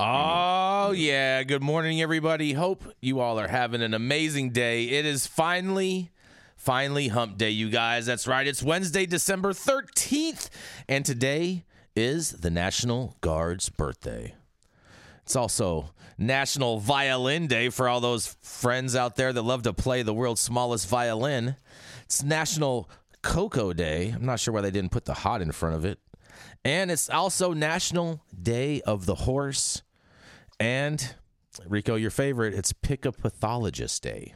Oh, mm-hmm. yeah. Good morning, everybody. Hope you all are having an amazing day. It is finally, finally hump day, you guys. That's right. It's Wednesday, December 13th. And today is the National Guard's birthday. It's also National Violin Day for all those friends out there that love to play the world's smallest violin. It's National Cocoa Day. I'm not sure why they didn't put the hot in front of it. And it's also National Day of the Horse. And Rico, your favorite, it's Pick a Pathologist Day.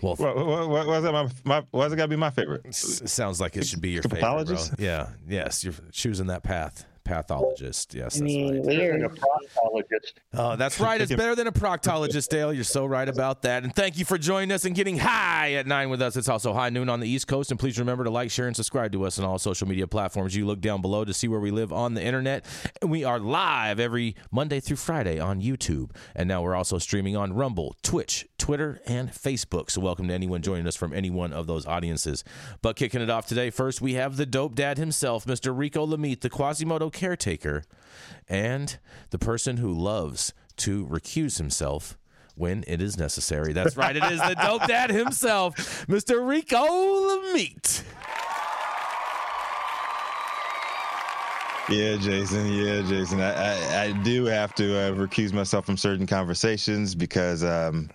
Well, what, what, what, why's that my, my why's it gotta be my favorite? Sounds like it should be your favorite, bro. Yeah, yes, you're choosing that path pathologist. Yes, that's I mean, right. Weird. A proctologist. Oh, that's right. It's better than a proctologist, Dale. You're so right about that. And thank you for joining us and getting high at nine with us. It's also high noon on the East Coast. And please remember to like, share, and subscribe to us on all social media platforms. You look down below to see where we live on the internet. And we are live every Monday through Friday on YouTube. And now we're also streaming on Rumble, Twitch, Twitter, and Facebook. So welcome to anyone joining us from any one of those audiences. But kicking it off today, first we have the dope dad himself, Mr. Rico Lamitte, the Quasimodo caretaker, and the person who loves to recuse himself when it is necessary. That's right, it is the dope dad himself, Mr. Rico Lamitte. Yeah, Jason. Yeah, Jason. I, I, I do have to uh, recuse myself from certain conversations because, um,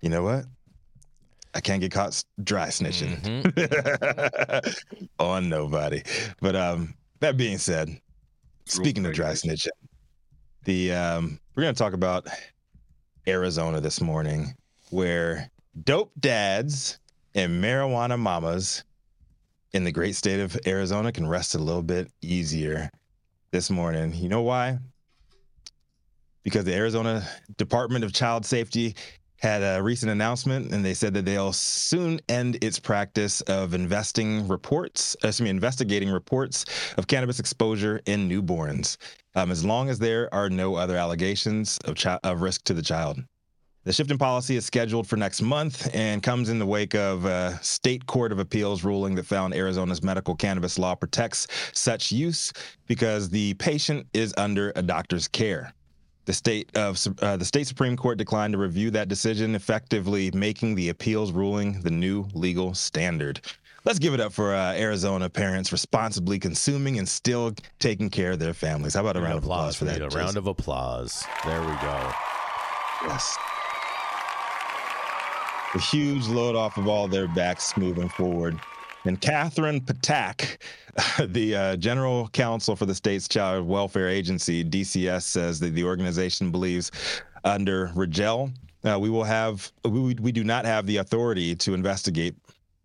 you know what? I can't get caught dry snitching mm-hmm. on nobody. But um, that being said, Speaking of dry snitching, the um, we're going to talk about Arizona this morning, where dope dads and marijuana mamas in the great state of Arizona can rest a little bit easier this morning. You know why? Because the Arizona Department of Child Safety had a recent announcement and they said that they'll soon end its practice of investing reports, uh, excuse me, investigating reports of cannabis exposure in newborns, um, as long as there are no other allegations of, chi- of risk to the child. The shift in policy is scheduled for next month and comes in the wake of a state court of appeals ruling that found Arizona's medical cannabis law protects such use because the patient is under a doctor's care. The state of uh, the state supreme court declined to review that decision, effectively making the appeals ruling the new legal standard. Let's give it up for uh, Arizona parents responsibly consuming and still taking care of their families. How about a round of applause, applause for that? A round of applause. There we go. Yes. A huge load off of all their backs moving forward. And Catherine Patak, the uh, general counsel for the state's child welfare agency, DCS, says that the organization believes under Rigel, uh, we will have we, we do not have the authority to investigate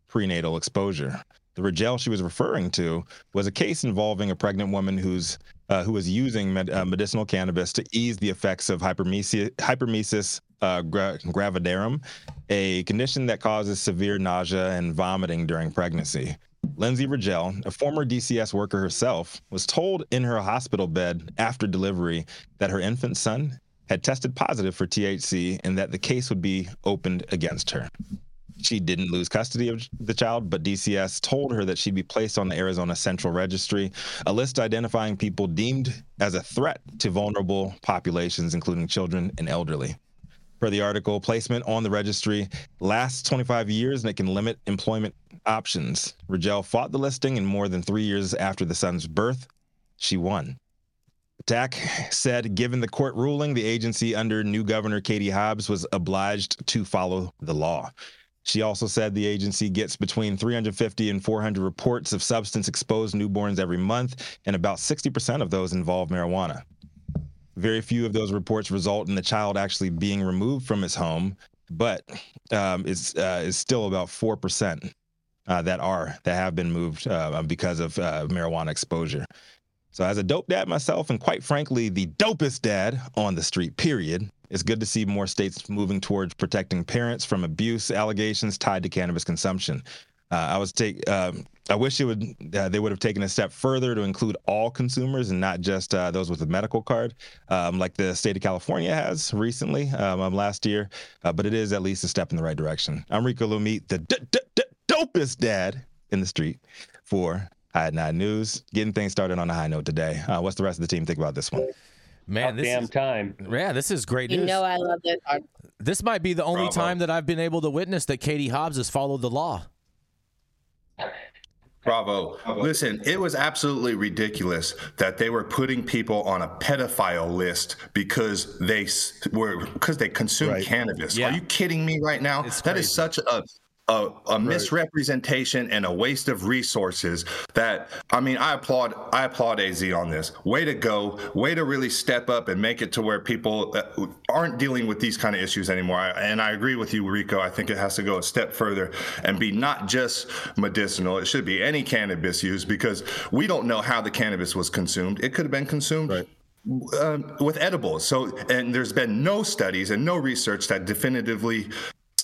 prenatal exposure. The Rigel she was referring to was a case involving a pregnant woman who's uh, who was using med- uh, medicinal cannabis to ease the effects of hypermesis, hypermesis uh, gra- gravidarum, a condition that causes severe nausea and vomiting during pregnancy. Lindsay Rigel, a former DCS worker herself, was told in her hospital bed after delivery that her infant son had tested positive for THC and that the case would be opened against her. She didn't lose custody of the child, but DCS told her that she'd be placed on the Arizona Central Registry, a list identifying people deemed as a threat to vulnerable populations, including children and elderly. Per the article, placement on the registry lasts 25 years and it can limit employment options. Rigel fought the listing, and more than three years after the son's birth, she won. Tack said, given the court ruling, the agency under new Governor Katie Hobbs was obliged to follow the law. She also said the agency gets between 350 and 400 reports of substance exposed newborns every month, and about 60% of those involve marijuana. Very few of those reports result in the child actually being removed from its home, but um, it's, uh, it's still about 4% uh, that are, that have been moved uh, because of uh, marijuana exposure. So, as a dope dad myself, and quite frankly, the dopest dad on the street, period, it's good to see more states moving towards protecting parents from abuse allegations tied to cannabis consumption. Uh, I was take. Um, I wish it would. Uh, they would have taken a step further to include all consumers and not just uh, those with a medical card, um, like the state of California has recently, um, um last year. Uh, but it is at least a step in the right direction. I'm Rico Lamitte, the d- d- d- dopest dad in the street for High Nine News. Getting things started on a high note today. Uh, what's the rest of the team think about this one? Man, this damn is, time. Yeah, this is great You news. know I love this. this might be the only Bravo. time that I've been able to witness that Katie Hobbs has followed the law. Bravo. Listen, it was absolutely ridiculous that they were putting people on a pedophile list because they were because they consumed Right. cannabis. Yeah. Are you kidding me right now? It's That is crazy. such a a, a misrepresentation and a waste of resources that I mean I applaud I applaud AZ on this. Way to go. Way to really step up and make it to where people uh, aren't dealing with these kind of issues anymore. I, and I agree with you Rico. I think it has to go a step further and be not just medicinal. It should be any cannabis use because we don't know how the cannabis was consumed. It could have been consumed Right. um, with edibles. So, and there's been no studies and no research that definitively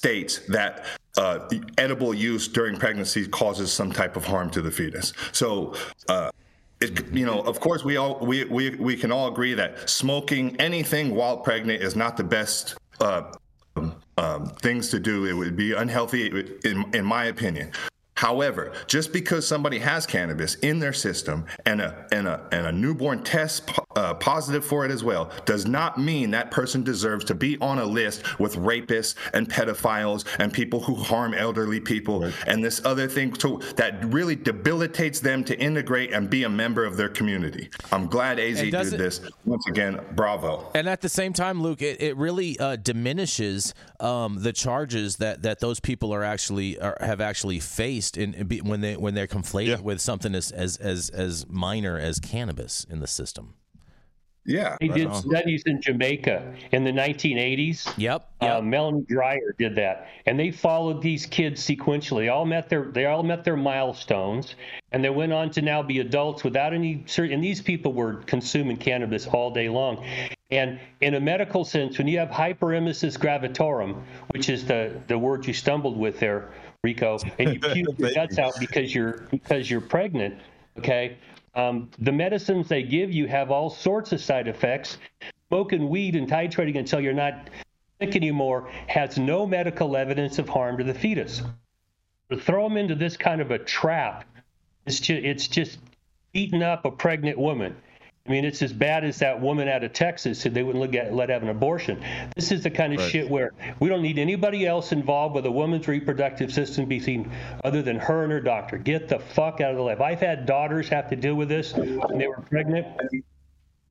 states that uh, edible use during pregnancy causes some type of harm to the fetus. So, uh, it, you know, of course, we all we, we we can all agree that smoking anything while pregnant is not the best. Uh, um, things to do. It would be unhealthy, in, in my opinion. However, just because somebody has cannabis in their system and a and a and a newborn tests po- uh, positive for it as well, does not mean that person deserves to be on a list with rapists and pedophiles and people who harm elderly people and this other thing too that really debilitates them to integrate and be a member of their community. I'm glad AZ did it- this. Once again, bravo. And at the same time, Luke, it, it really uh, diminishes um, the charges that, that those people are actually are, have actually faced in, in when they when they're conflated Yeah. with something as, as as as minor as cannabis in the system. Yeah. They did on. studies in Jamaica in the 1980s. Yep. Uh, yep. Melanie Dreher did that, and they followed these kids sequentially. They all met their they all met their milestones, and they went on to now be adults without any. And these people were consuming cannabis all day long. And in a medical sense, when you have hyperemesis gravidarum, which is the the word you stumbled with there, Rico, and you puke your guts out because you're because you're pregnant, okay. Um, the medicines they give you have all sorts of side effects. Smoking weed and titrating until you're not sick anymore has no medical evidence of harm to the fetus. To throw them into this kind of a trap, it's just, it's just eating up a pregnant woman. I mean, it's as bad as that woman out of Texas said they wouldn't look at, let have an abortion. This is the kind of Right. shit where we don't need anybody else involved with a woman's reproductive system be seen other than her and her doctor. Get the fuck out of the lab. I've had daughters have to deal with this when they were pregnant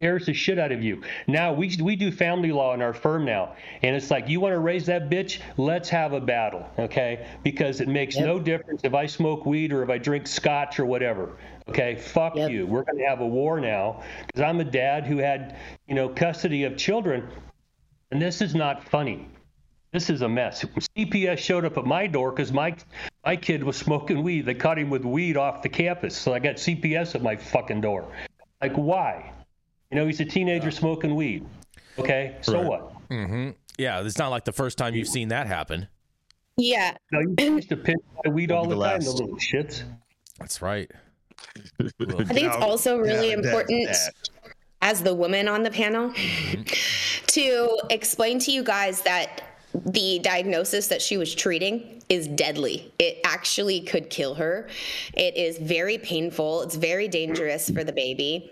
scares the shit out of you. Now we we do family law in our firm now, and it's like you want to raise that bitch, let's have a battle, okay? Because it makes no difference if I smoke weed or if I drink scotch or whatever. Okay, fuck Yep. you. We're going to have a war now because I'm a dad who had you know custody of children, and this is not funny. This is a mess. CPS showed up at my door because my my kid was smoking weed. They caught him with weed off the campus, so I got CPS at my fucking door. Like why? You know, he's a teenager smoking weed. Okay, so Right. what? Mm-hmm. Yeah, it's not like the first time you've seen that happen. Yeah. No, you used to pinch my weed all the the time, the last. little shits. That's right. I think it's also really important. as the woman on the panel to explain to you guys that the diagnosis that she was treating is deadly. It actually could kill her. It is very painful. It's very dangerous for the baby.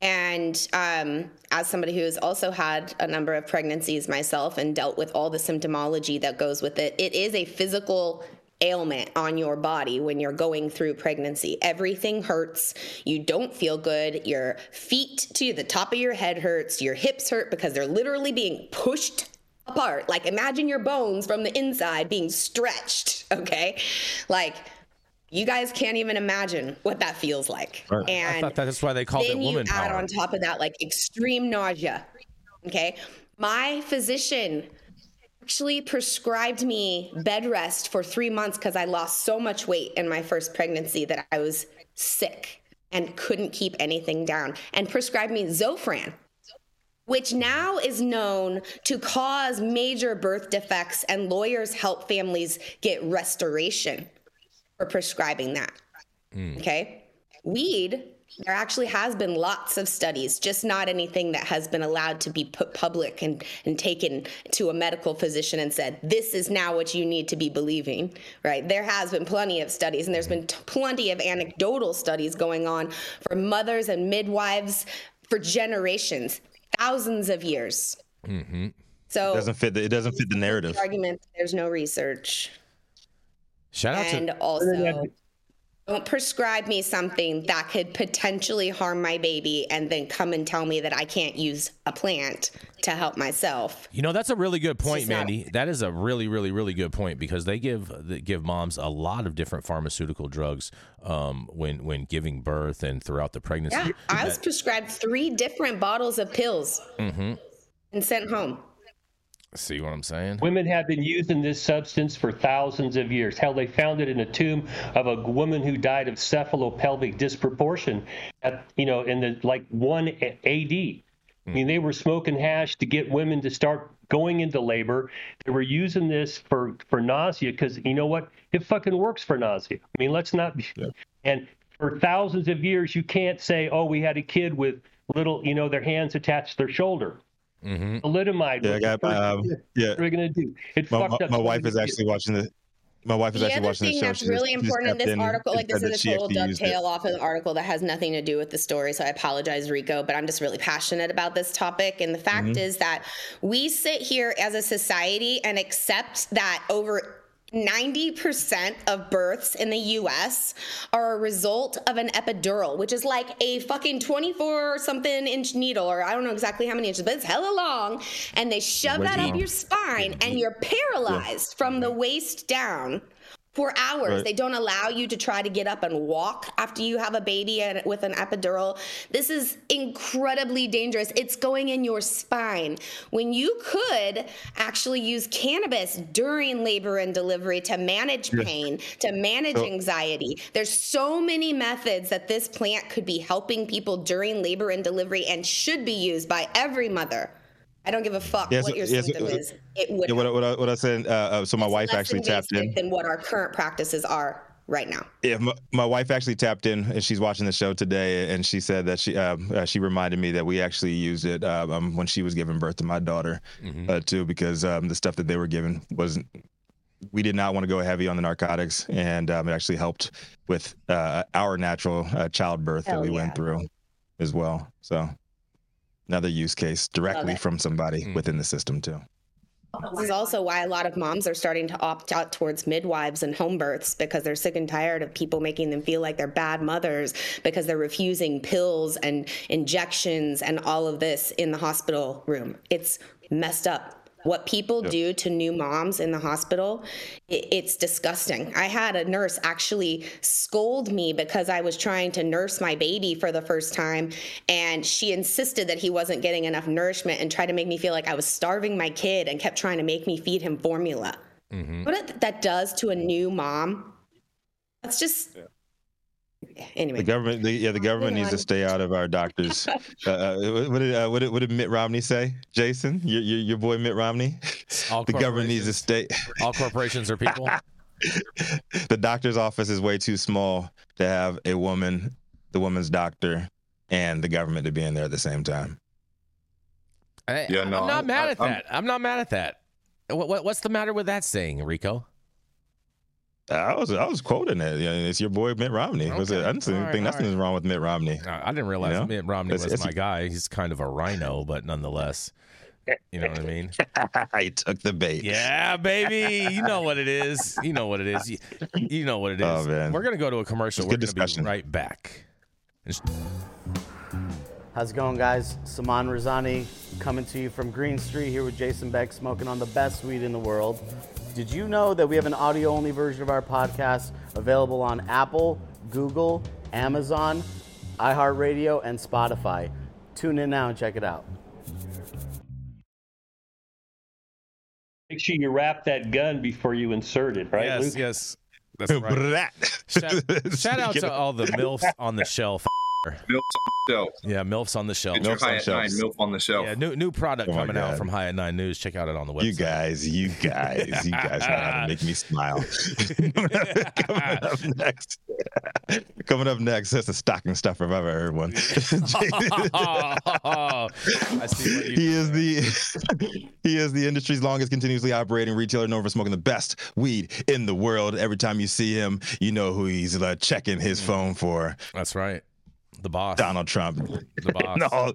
And um, as somebody who has also had a number of pregnancies myself and dealt with all the symptomology that goes with it, it is a physical ailment on your body when you're going through pregnancy. Everything hurts. You don't feel good. Your feet to the top of your head hurts. Your hips hurt because they're literally being pushed apart. Like imagine your bones from the inside being stretched, okay? Like you guys can't even imagine what that feels like. Right. And I thought that's why they called it woman you add power. on top of that like extreme nausea. Okay? My physician actually prescribed me bed rest for 3 months cuz I lost so much weight in my first pregnancy that I was sick and couldn't keep anything down and prescribed me Zofran which now is known to cause major birth defects, and lawyers help families get restoration for prescribing that. Mm. Okay. Weed, there actually has been lots of studies, just not anything that has been allowed to be put public and, and taken to a medical physician and said, this is now what you need to be believing, right? There has been plenty of studies, and there's been t- plenty of anecdotal studies going on for mothers and midwives for generations thousands of years. Mm-hmm. So it doesn't fit. The, it doesn't fit the narrative. Argument. There's no research. Shout out and to also don't prescribe me something that could potentially harm my baby and then come and tell me that I can't use a plant to help myself. You know, that's a really good point, Mandy. Not... That is a really, really, really good point because they give they give moms a lot of different pharmaceutical drugs um, when when giving birth and throughout the pregnancy. Yeah, I was prescribed three different bottles of pills mm-hmm. and sent home. See what I'm saying? Women have been using this substance for thousands of years. Hell, they found it in a tomb of a woman who died of cephalopelvic disproportion at, you know, in the like 1 AD. I mean, they were smoking hash to get women to start going into labor. They were using this for for nausea because you know what? It fucking works for nausea. I mean, let's not. Be, yeah. And for thousands of years, you can't say, "Oh, we had a kid with little, you know, their hands attached to their shoulder." Mm-hmm. Thalidomide. Yeah, I got. Um, yeah. What are gonna do? It my, fucked up. My wife is actually watching the. My wife is the actually watching the show. The other thing that's really important in this in article, like this is a total dovetail off of an article that has nothing to do with the story. So I apologize, Rico, but I'm just really passionate about this topic. And the fact mm-hmm. is that we sit here as a society and accept that over 90% of births in the US are a result of an epidural, which is like a fucking 24 something inch needle, or I don't know exactly how many inches, but it's hella long. And they shove that up your spine, and you're paralyzed from the waist down for hours. Right. They don't allow you to try to get up and walk after you have a baby and, with an epidural. This is incredibly dangerous. It's going in your spine. When you could actually use cannabis during labor and delivery to manage pain, to manage anxiety. There's so many methods that this plant could be helping people during labor and delivery and should be used by every mother. I don't give a fuck yes, what your yes, symptom is. It would. Yeah, what, what, I, what I said. Uh, uh, so my wife actually tapped in. Than what our current practices are right now. Yeah, my, my, wife actually tapped in, and she's watching the show today, and she said that she um, uh, she reminded me that we actually used it um, um when she was giving birth to my daughter, mm-hmm. uh, too, because um, the stuff that they were given wasn't. We did not want to go heavy on the narcotics, and um, it actually helped with uh, our natural uh, childbirth Hell that we yeah. went through, as well. So another use case directly from somebody mm. within the system too. This is also why a lot of moms are starting to opt out towards midwives and home births because they're sick and tired of people making them feel like they're bad mothers because they're refusing pills and injections and all of this in the hospital room. It's messed up. What people yep. do to new moms in the hospital, it, it's disgusting. I had a nurse actually scold me because I was trying to nurse my baby for the first time, and she insisted that he wasn't getting enough nourishment and tried to make me feel like I was starving my kid and kept trying to make me feed him formula. Mm-hmm. What that does to a new mom, that's just. Yeah anyway. The government, the, yeah, the government needs to stay out of our doctors. Uh, uh, what, did, uh, what, did, what did Mitt Romney say, Jason? Your, your, your boy Mitt Romney. All the government needs to stay. All corporations are people. the doctor's office is way too small to have a woman, the woman's doctor, and the government to be in there at the same time. I, yeah, no, I'm not I, mad I, at that. I'm, I'm, not mad at that. What, what, what's the matter with that saying, Rico? I was I was quoting it. Yeah, it's your boy Mitt Romney. Okay. Was it? I didn't right, think nothing right. wrong with Mitt Romney. I didn't realize you know? Mitt Romney it's, was it's, my guy. He's kind of a rhino, but nonetheless. You know what I mean? I took the bait. Yeah, baby. You know what it is. You know what it is. You, you know what it oh. Oh, man. We're gonna go to a commercial. We're gonna be right back. How's it going, guys? Saman Razani coming to you from Green Street here with Jason Beck, smoking on the best weed in the world. Did you know that we have an audio only version of our podcast available on Apple, Google, Amazon, iHeartRadio, and Spotify? Tune in now and check it out. Make sure you wrap that gun before you insert it, right? Yes, Luke? yes. That's right. shout, shout out to all the MILFs on the shelf. MILFs on the shelf. Yeah, MILFs on the shelf. Get your high at nine MILF on the shelf. Yeah, new new product oh coming out from High at Nine News. Check out it on the website. You guys, you guys, you guys know how to make me smile. coming up next. coming up next, that's a stocking stuffer if I've ever heard one. I see what you he is the he is the industry's longest continuously operating retailer known for smoking the best weed in the world. Every time you see him, you know who he's uh, checking his mm. phone for. That's right the boss, Donald Trump, the boss, all,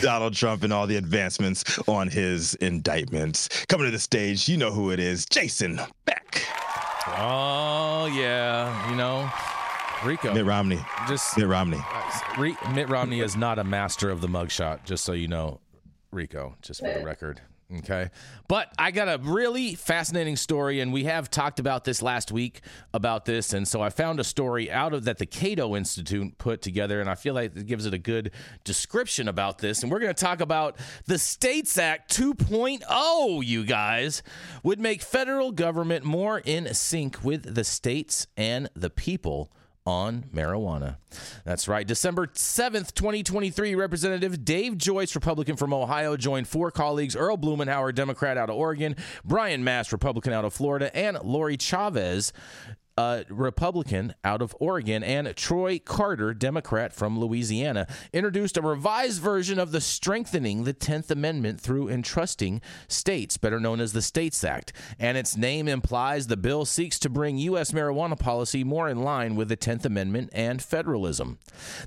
Donald Trump, and all the advancements on his indictments. Coming to the stage, you know who it is, Jason Beck. Oh yeah, you know. Rico. Mitt Romney. Just Mitt Romney. Uh, Mitt Romney is not a master of the mugshot, just so you know, Rico, just for the record. Okay. But I got a really fascinating story, and we have talked about this last week about this. And so I found a story out of that the Cato Institute put together, and I feel like it gives it a good description about this. And we're going to talk about the States Act 2.0, you guys, would make federal government more in sync with the states and the people on marijuana. That's right. December 7th, 2023, Representative Dave Joyce, Republican from Ohio, joined four colleagues Earl Blumenauer, Democrat out of Oregon, Brian Mast, Republican out of Florida, and Lori Chavez, a Republican out of Oregon, and Troy Carter, Democrat from Louisiana, introduced a revised version of the Strengthening the 10th Amendment through Entrusting States, better known as the States Act. And its name implies the bill seeks to bring U.S. marijuana policy more in line with the 10th Amendment and federalism.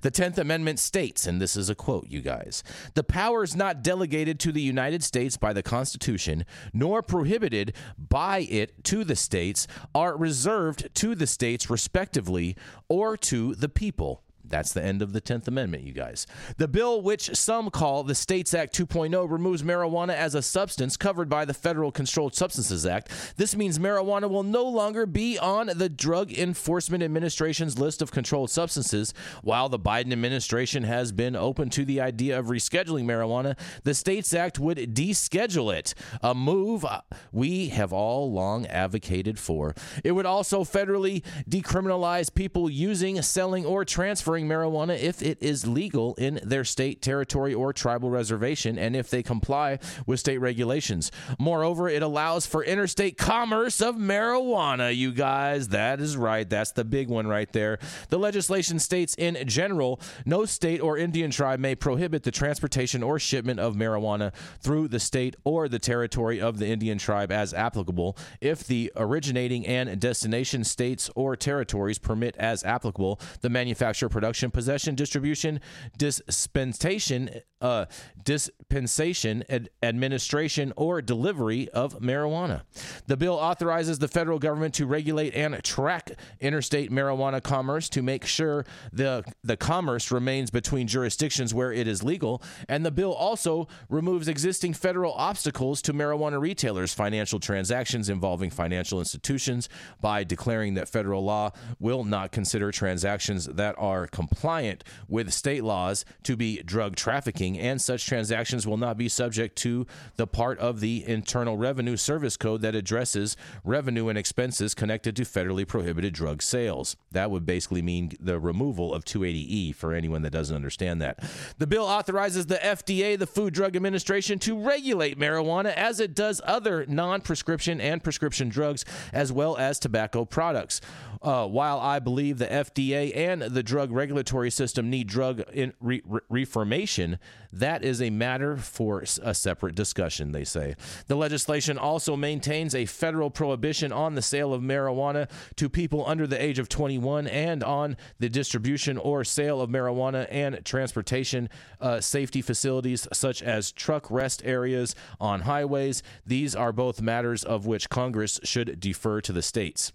The 10th Amendment states, and this is a quote, you guys the powers not delegated to the United States by the Constitution, nor prohibited by it to the states, are reserved to the states respectively or to the people. That's the end of the 10th Amendment, you guys. The bill, which some call the States Act 2.0, removes marijuana as a substance covered by the Federal Controlled Substances Act. This means marijuana will no longer be on the Drug Enforcement Administration's list of controlled substances. While the Biden administration has been open to the idea of rescheduling marijuana, the States Act would deschedule it, a move we have all long advocated for. It would also federally decriminalize people using, selling, or transferring marijuana if it is legal in their state, territory, or tribal reservation, and if they comply with state regulations. Moreover, it allows for interstate commerce of marijuana, you guys. That is right. That's the big one right there. The legislation states in general, no state or Indian tribe may prohibit the transportation or shipment of marijuana through the state or the territory of the Indian tribe as applicable if the originating and destination states or territories permit as applicable the manufacture, production, production, possession, distribution, dispensation, uh, dispensation, ad- administration, or delivery of marijuana. The bill authorizes the federal government to regulate and track interstate marijuana commerce to make sure the the commerce remains between jurisdictions where it is legal. And the bill also removes existing federal obstacles to marijuana retailers' financial transactions involving financial institutions by declaring that federal law will not consider transactions that are compliant with state laws to be drug trafficking, and such transactions will not be subject to the part of the Internal Revenue Service Code that addresses revenue and expenses connected to federally prohibited drug sales. That would basically mean the removal of 280E for anyone that doesn't understand that. The bill authorizes the FDA, the Food Drug Administration, to regulate marijuana as it does other non prescription and prescription drugs, as well as tobacco products. Uh, while I believe the FDA and the drug regulatory regulatory system need drug re- re- reformation, that is a matter for a separate discussion, they say. The legislation also maintains a federal prohibition on the sale of marijuana to people under the age of 21 and on the distribution or sale of marijuana and transportation uh, safety facilities such as truck rest areas on highways. These are both matters of which Congress should defer to the states.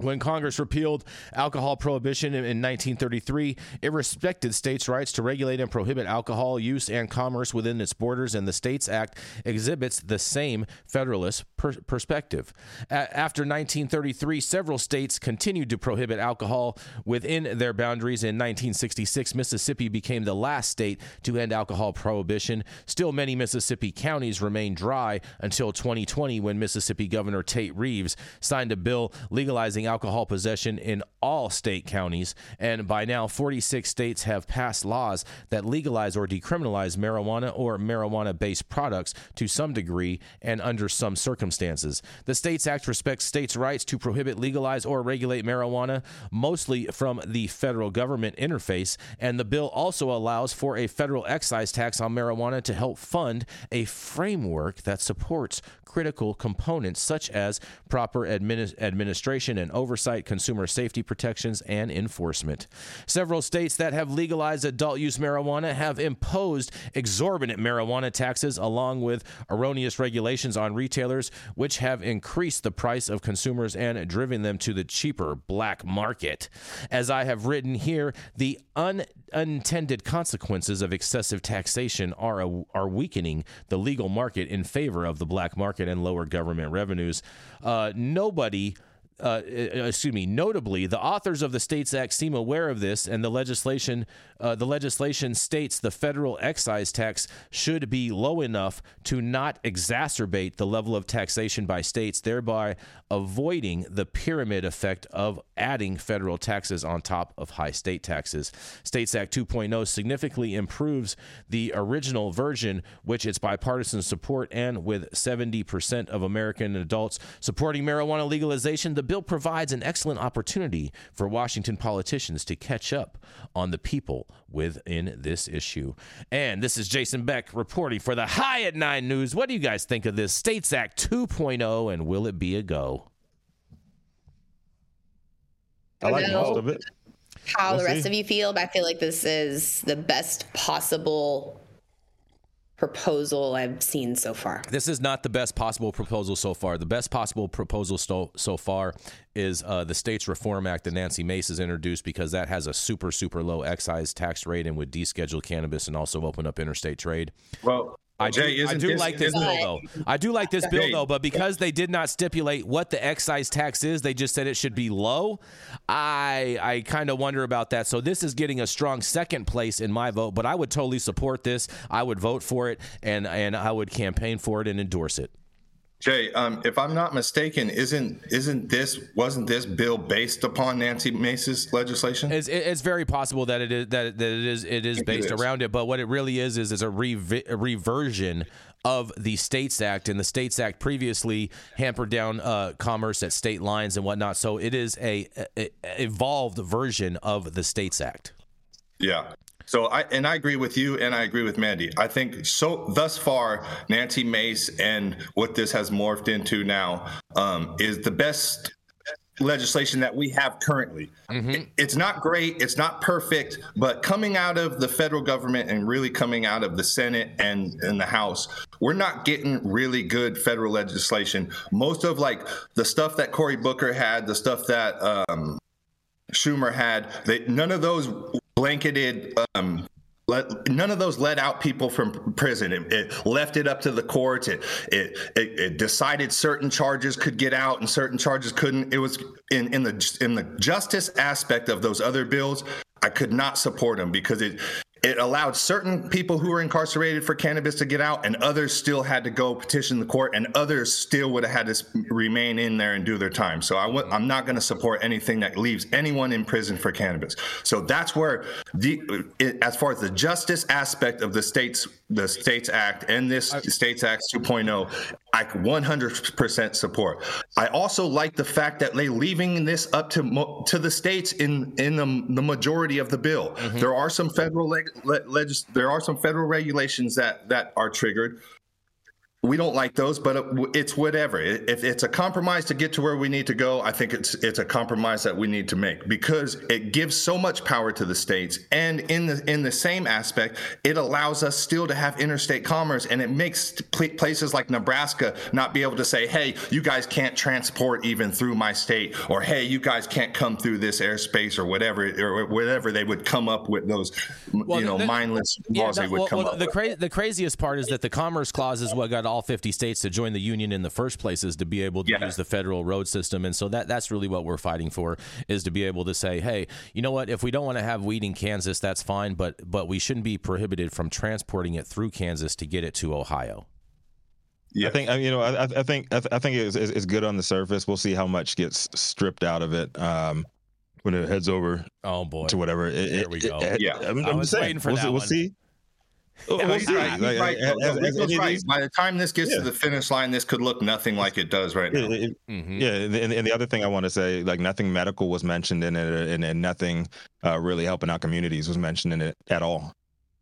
When Congress repealed alcohol prohibition in 1933, it respected states' rights to regulate and prohibit alcohol use and commerce within its borders, and the States Act exhibits the same Federalist per- perspective. A- after 1933, several states continued to prohibit alcohol within their boundaries. In 1966, Mississippi became the last state to end alcohol prohibition. Still, many Mississippi counties remained dry until 2020 when Mississippi Governor Tate Reeves signed a bill legalizing alcohol possession in all state counties, and by now 46 states have passed laws that legalize or decriminalize marijuana or marijuana based products to some degree and under some circumstances. The States Act respects states' rights to prohibit, legalize, or regulate marijuana, mostly from the federal government interface, and the bill also allows for a federal excise tax on marijuana to help fund a framework that supports critical components such as proper administ- administration and oversight, consumer safety protections, and enforcement. Several states that have legalized adult use marijuana have imposed exorbitant marijuana taxes along with erroneous regulations on retailers, which have increased the price of consumers and driven them to the cheaper black market. As I have written here, the un- unintended consequences of excessive taxation are, a, are weakening the legal market in favor of the black market and lower government revenues. Uh, nobody uh, uh, excuse me, notably, the authors of the States Act seem aware of this, and the legislation uh, the legislation states the federal excise tax should be low enough to not exacerbate the level of taxation by states, thereby avoiding the pyramid effect of adding federal taxes on top of high state taxes. States Act 2.0 significantly improves the original version, which its bipartisan support and with 70% of American adults supporting marijuana legalization, the bill provides an excellent opportunity for Washington politicians to catch up on the people within this issue. And this is Jason Beck reporting for the High at Nine News. What do you guys think of this States Act 2.0 and will it be a go? I like most of it. How we'll the rest see. of you feel, but I feel like this is the best possible proposal I've seen so far. This is not the best possible proposal so far. The best possible proposal so, so far is uh, the States Reform Act that Nancy Mace has introduced because that has a super, super low excise tax rate and would deschedule cannabis and also open up interstate trade. Well, I do, Jay, I do like this bill though. I do like this bill though, but because they did not stipulate what the excise tax is, they just said it should be low. I I kind of wonder about that. So this is getting a strong second place in my vote, but I would totally support this. I would vote for it and and I would campaign for it and endorse it. Jay, um, if I'm not mistaken, isn't isn't this wasn't this bill based upon Nancy Mace's legislation? It's, it's very possible that it is that, that it is it is based it is. around it, but what it really is is is a, revi- a reversion of the States Act, and the States Act previously hampered down uh, commerce at state lines and whatnot. So it is a, a evolved version of the States Act. Yeah. So I and I agree with you, and I agree with Mandy. I think so. Thus far, Nancy Mace and what this has morphed into now um, is the best legislation that we have currently. Mm-hmm. It's not great, it's not perfect, but coming out of the federal government and really coming out of the Senate and, and the House, we're not getting really good federal legislation. Most of like the stuff that Cory Booker had, the stuff that um, Schumer had, they, none of those blanketed um, let, none of those let out people from prison. It, it left it up to the courts. It, it, it, it, decided certain charges could get out and certain charges couldn't. It was in, in the in the justice aspect of those other bills. I could not support them because it it allowed certain people who were incarcerated for cannabis to get out and others still had to go petition the court and others still would have had to remain in there and do their time. So i w- i'm not going to support anything that leaves anyone in prison for cannabis. So that's where the it, as far as the justice aspect of the states the states act and this I, states act 2.0 I 100% support. I also like the fact that they leaving this up to to the states in in the, the majority of the bill. Mm-hmm. There are some federal leg, legis, there are some federal regulations that that are triggered we don't like those, but it's whatever. If it's a compromise to get to where we need to go, I think it's it's a compromise that we need to make because it gives so much power to the states, and in the in the same aspect, it allows us still to have interstate commerce, and it makes places like Nebraska not be able to say, "Hey, you guys can't transport even through my state," or "Hey, you guys can't come through this airspace," or whatever, or whatever they would come up with those, well, you know, the, mindless yeah, laws the, they would well, come well, up. The cra- the craziest part is that the Commerce Clause is what got all 50 states to join the union in the first place is to be able to yeah. use the federal road system. And so that that's really what we're fighting for is to be able to say, hey, you know what? If we don't want to have weed in Kansas, that's fine, but but we shouldn't be prohibited from transporting it through Kansas to get it to Ohio. Yeah. I think you know. I, I think I, think it's, it's good on the surface. We'll see how much gets stripped out of it um, when it heads over. Oh boy, to whatever. It, Here we go. It, yeah, I'm, I was saying, waiting for we'll that see, one. We'll see. Right. He's right. As, right. By the time this gets yeah. to the finish line, this could look nothing like it does right now. It, it, mm-hmm. Yeah, and, and, the other thing I want to say, like nothing medical was mentioned in it, and, and nothing uh, really helping out communities was mentioned in it at all.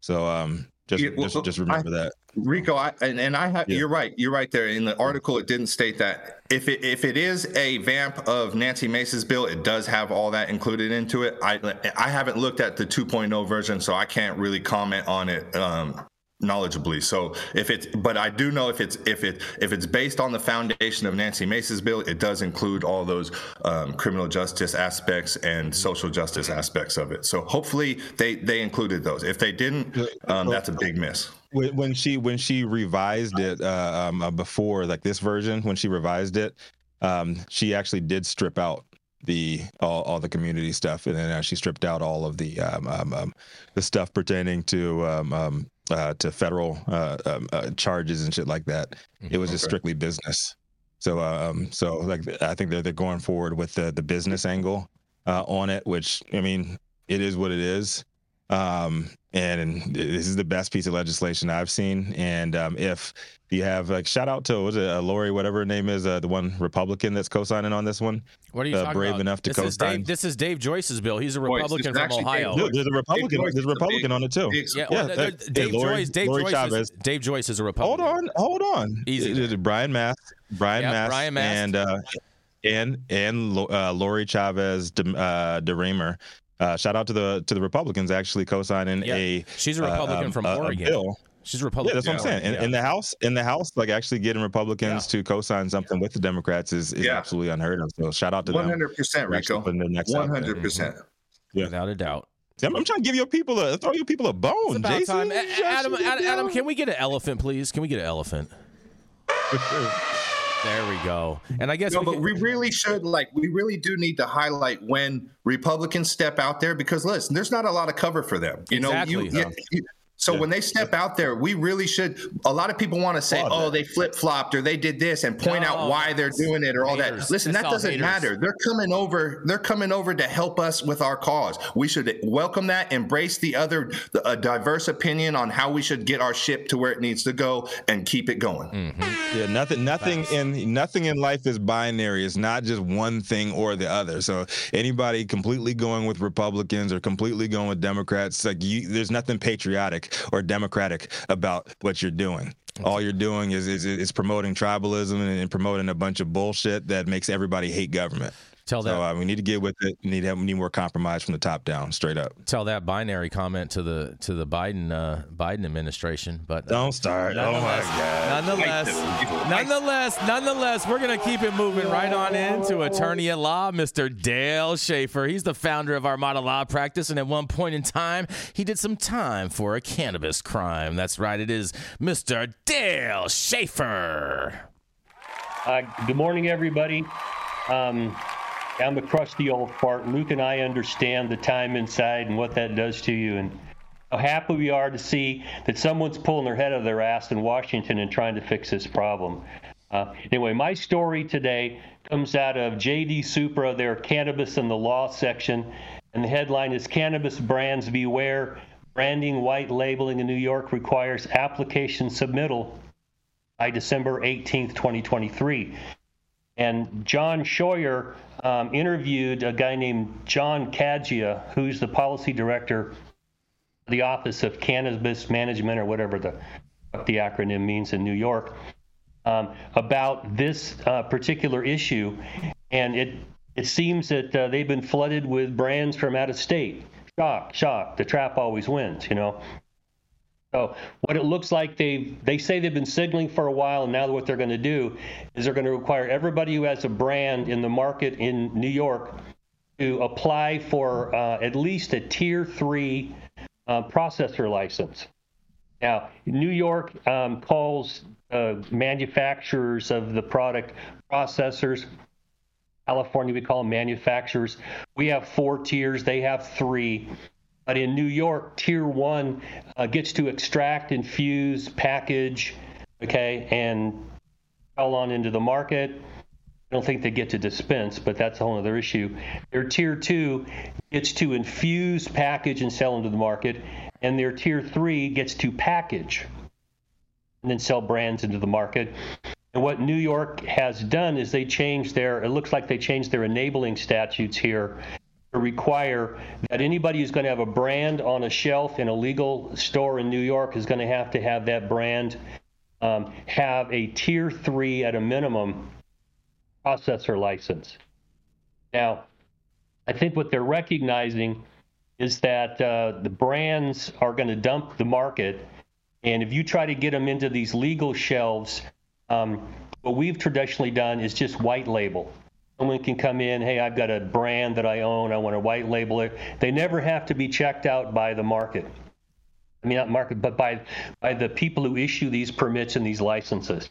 So um, just yeah, well, just just remember I, that. Rico, I, and, and I have yeah. you're right. You're right there. In the article, it didn't state that. If it if it is a vamp of Nancy Mace's bill, it does have all that included into it. I I haven't looked at the 2.0 version, so I can't really comment on it um, knowledgeably. So if it's, but I do know if it's if it if it's based on the foundation of Nancy Mace's bill, it does include all those um, criminal justice aspects and social justice aspects of it. So hopefully they they included those. If they didn't, um, that's a big miss. When she when she revised it uh, um, uh, before, like this version, when she revised it, um, she actually did strip out the all, all the community stuff, and then uh, she stripped out all of the um, um, um, the stuff pertaining to um, um, uh, to federal uh, um, uh, charges and shit like that. Mm-hmm. It was just strictly business. So um, so like I think they're they're going forward with the the business angle uh, on it, which I mean it is what it is. Um, and this is the best piece of legislation I've seen. And um, if you have like shout out to was it uh, Lori, whatever her name is, uh, the one Republican that's co-signing on this one. What are you uh, talking brave about? enough to this co-sign? Is Dave, this is Dave Joyce's bill. He's a Republican from Ohio. No, there's a Republican. There's a Republican on it too. Yeah, well, yeah Dave Lori, Joyce. Dave Lori Joyce. Is, Dave Joyce is a Republican. Hold on, hold on. Easy. It, it, Brian Mast, Brian yep, Mast, Brian Mast, and uh, and and uh, Lori Chavez de, uh, DeRemer. Uh, shout out to the to the Republicans actually co-signing yeah. a. She's a Republican uh, from a, Oregon. A bill She's Republican. Yeah, that's what I'm saying. In, yeah. in, the House, in the House, like actually getting Republicans yeah. to co-sign something with the Democrats is, is yeah. absolutely unheard of. So shout out to 100%, them. 100%, Rico. 100%. Yeah. Without a doubt. See, I'm, I'm, trying to give you people a throw you people a bone. It's about Jason, time. Adam, Adam, Adam, can we get an elephant, please? Can we get an elephant? There we go. And I guess no, we but can... we really should like we really do need to highlight when Republicans step out there because listen, there's not a lot of cover for them. You exactly. know, you, you, so yeah. when they step out there, we really should. A lot of people want to say, "Oh, they flip flopped or they did this," and point no, out why they're doing it or all haters. that. Listen, it's that doesn't haters. matter. They're coming over. They're coming over to help us with our cause. We should welcome that, embrace the other, the, a diverse opinion on how we should get our ship to where it needs to go, and keep it going. Mm-hmm. Yeah, nothing, nothing in nothing in life is binary. It's not just one thing or the other. So anybody completely going with Republicans or completely going with Democrats, like you, there's nothing patriotic or democratic about what you're doing. All you're doing is, is is promoting tribalism and promoting a bunch of bullshit that makes everybody hate government. Tell that. So, uh, we need to get with it. We need have, we need more compromise from the top down, straight up. Tell that binary comment to the to the Biden uh, Biden administration. But uh, don't start. Oh my God. Nonetheless, nonetheless, nonetheless, we're gonna keep it moving right on into attorney at law, Mr. Dale Schafer. He's the founder of Armada Law Practice, and at one point in time, he did some time for a cannabis crime. That's right. It is Mr. Dale Schafer. Uh, good morning, everybody. Um, I'm a crusty old fart. Luke and I understand the time inside and what that does to you, and how happy we are to see that someone's pulling their head out of their ass in Washington and trying to fix this problem. Uh, anyway, my story today comes out of J.D. Supra, their cannabis and the law section, and the headline is Cannabis Brands Beware. Branding, white labeling in New York requires application submittal by December 18th, 2023. And John Scheuer um, interviewed a guy named John Kagia, who's the policy director of the Office of Cannabis Management, or whatever the, the acronym means in New York, um, about this uh, particular issue. And it, it seems that uh, they've been flooded with brands from out of state. Shock, shock. The trap always wins, you know. So what it looks like they they say they've been signaling for a while, and now what they're going to do is they're going to require everybody who has a brand in the market in New York to apply for uh, at least a tier three uh, processor license. Now, New York um, calls uh, manufacturers of the product processors. California, we call them manufacturers. We have four tiers; they have three. But in New York, Tier One uh, gets to extract, infuse, package, okay, and sell on into the market. I don't think they get to dispense, but that's a whole other issue. Their Tier Two gets to infuse, package, and sell into the market, and their Tier Three gets to package and then sell brands into the market. And what New York has done is they changed their, it looks like they changed their enabling statutes here to require that anybody who's going to have a brand on a shelf in a legal store in New York is going to have to have that brand um, have a tier three at a minimum processor license. Now, I think what they're recognizing is that uh, the brands are going to dump the market. And if you try to get them into these legal shelves, um, what we've traditionally done is just white label. Someone can come in, hey, I've got a brand that I own, I want to white label it. They never have to be checked out by the market. I mean, not market, but by by the people who issue these permits and these licenses.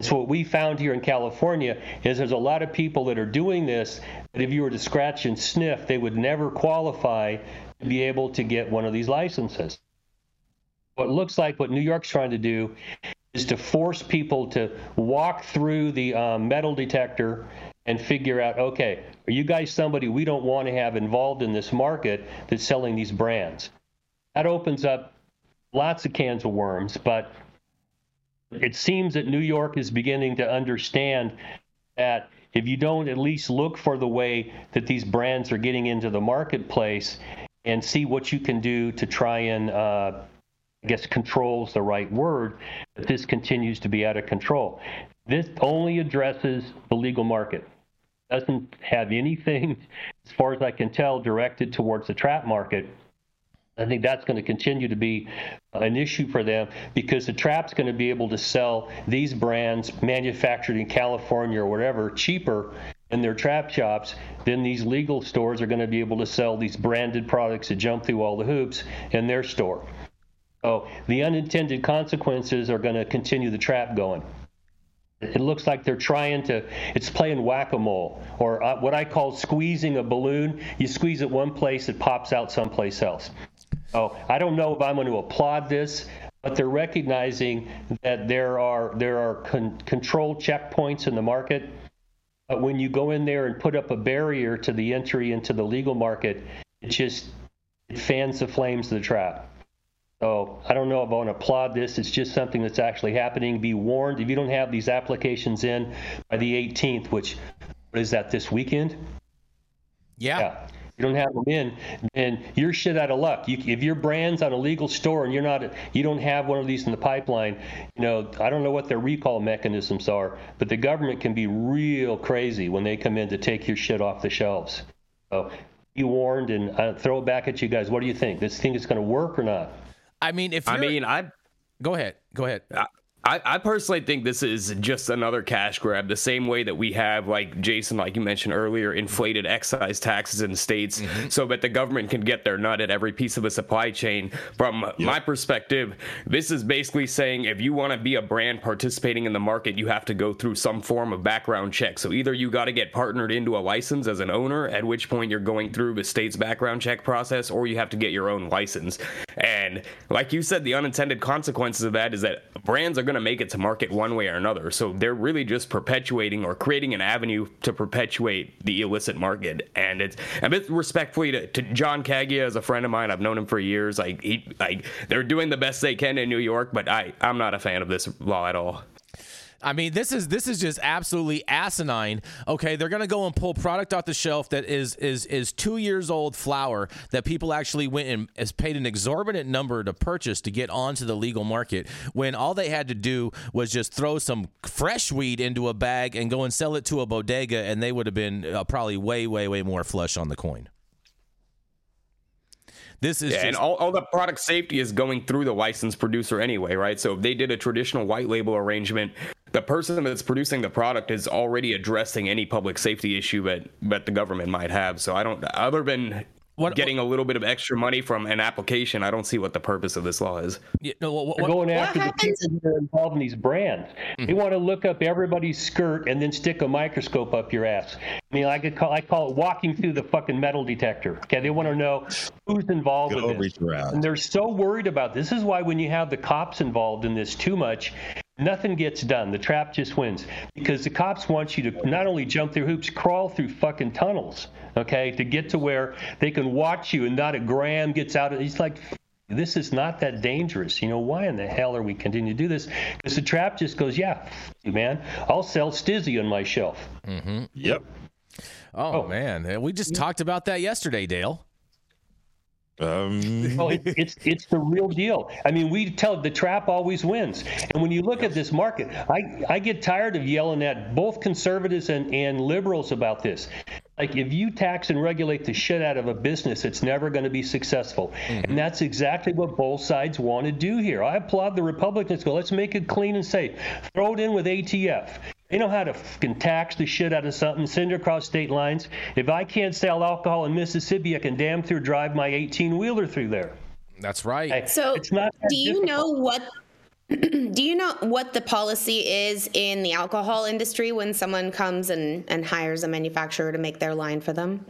So what we found here in California is there's a lot of people that are doing this that if you were to scratch and sniff, they would never qualify to be able to get one of these licenses. What looks like what New York's trying to do is to force people to walk through the um, metal detector and figure out okay, are you guys somebody we don't want to have involved in this market that's selling these brands? That opens up lots of cans of worms, but it seems that New York is beginning to understand that if you don't at least look for the way that these brands are getting into the marketplace and see what you can do to try and, uh, I guess, controls the right word, that this continues to be out of control. This only addresses the legal market doesn't have anything, as far as I can tell, directed towards the trap market. I think that's going to continue to be an issue for them because the trap's going to be able to sell these brands manufactured in California or whatever cheaper in their trap shops than these legal stores are going to be able to sell these branded products that jump through all the hoops in their store. So the unintended consequences are going to continue the trap going. It looks like they're trying to, it's playing whack a mole, or uh, what I call squeezing a balloon. You squeeze it one place, it pops out someplace else. Oh, I don't know if I'm going to applaud this, but they're recognizing that there are there are con- control checkpoints in the market. But when you go in there and put up a barrier to the entry into the legal market, it just it fans the flames of the trap. So I don't know if I want to applaud this. It's just something that's actually happening. Be warned if you don't have these applications in by the 18th, which what is that this weekend? Yeah. yeah. You don't have them in, then you're shit out of luck. You, if your brand's on a legal store and you're not, you don't have one of these in the pipeline. You know, I don't know what their recall mechanisms are, but the government can be real crazy when they come in to take your shit off the shelves. So be warned, and I throw it back at you guys. What do you think? This thing is going to work or not? I mean, if I mean, I go ahead, go ahead. I, I, I, personally think this is just another cash grab, the same way that we have, like Jason, like you mentioned earlier, inflated excise taxes in states mm-hmm. so that the government can get their nut at every piece of the supply chain. From yep. my perspective, this is basically saying if you want to be a brand participating in the market, you have to go through some form of background check. So either you got to get partnered into a license as an owner, at which point you're going through the state's background check process, or you have to get your own license. And like you said, the unintended consequences of that is that brands are going to make it to market one way or another. So they're really just perpetuating or creating an avenue to perpetuate the illicit market. And it's a bit respectfully to, to John Kagia as a friend of mine. I've known him for years. Like he, like they're doing the best they can in New York, but I, I'm not a fan of this law at all. I mean, this is this is just absolutely asinine. Okay, they're gonna go and pull product off the shelf that is is is two years old flour that people actually went and has paid an exorbitant number to purchase to get onto the legal market. When all they had to do was just throw some fresh wheat into a bag and go and sell it to a bodega, and they would have been uh, probably way way way more flush on the coin. This is yeah, just, and all, all the product safety is going through the licensed producer anyway, right? So if they did a traditional white label arrangement, the person that's producing the product is already addressing any public safety issue that that the government might have. So I don't, other than What- getting a little bit of extra money from an application, I don't see what the purpose of this law is. you know, what, They're what- going after the people that are involved in these brands. They mm-hmm. want to look up everybody's skirt and then stick a microscope up your ass. I mean, I could call I call it walking through the fucking metal detector. Okay, they want to know who's involved Go with this. And they're so worried about this. This is why when you have the cops involved in this too much, nothing gets done. The trap just wins because the cops want you to not only jump through hoops, crawl through fucking tunnels, okay, to get to where they can watch you and not a gram gets out of. He's like, this is not that dangerous. You know, why in the hell are we continuing to do this? Because the trap just goes, yeah, man, I'll sell STIIIZY on my shelf. Mm-hmm. Yep. oh, man, we just talked about that yesterday, Dale. Um, Oh, it, it's it's the real deal. I mean, we tell the trap always wins. And when you look at this market, I I get tired of yelling at both conservatives and, and liberals about this. Like if you tax and regulate the shit out of a business, it's never going to be successful. And that's exactly what both sides want to do here. I applaud the Republicans. Go, let's make it clean and safe. Throw it in with ATF. They know how to fucking tax the shit out of something, send it across state lines. If I can't sell alcohol in Mississippi, I can damn through drive my 18 wheeler through there. That's right. Hey, So, it's not do you difficult. know what? Do you know what the policy is in the alcohol industry when someone comes and, and hires a manufacturer to make their line for them?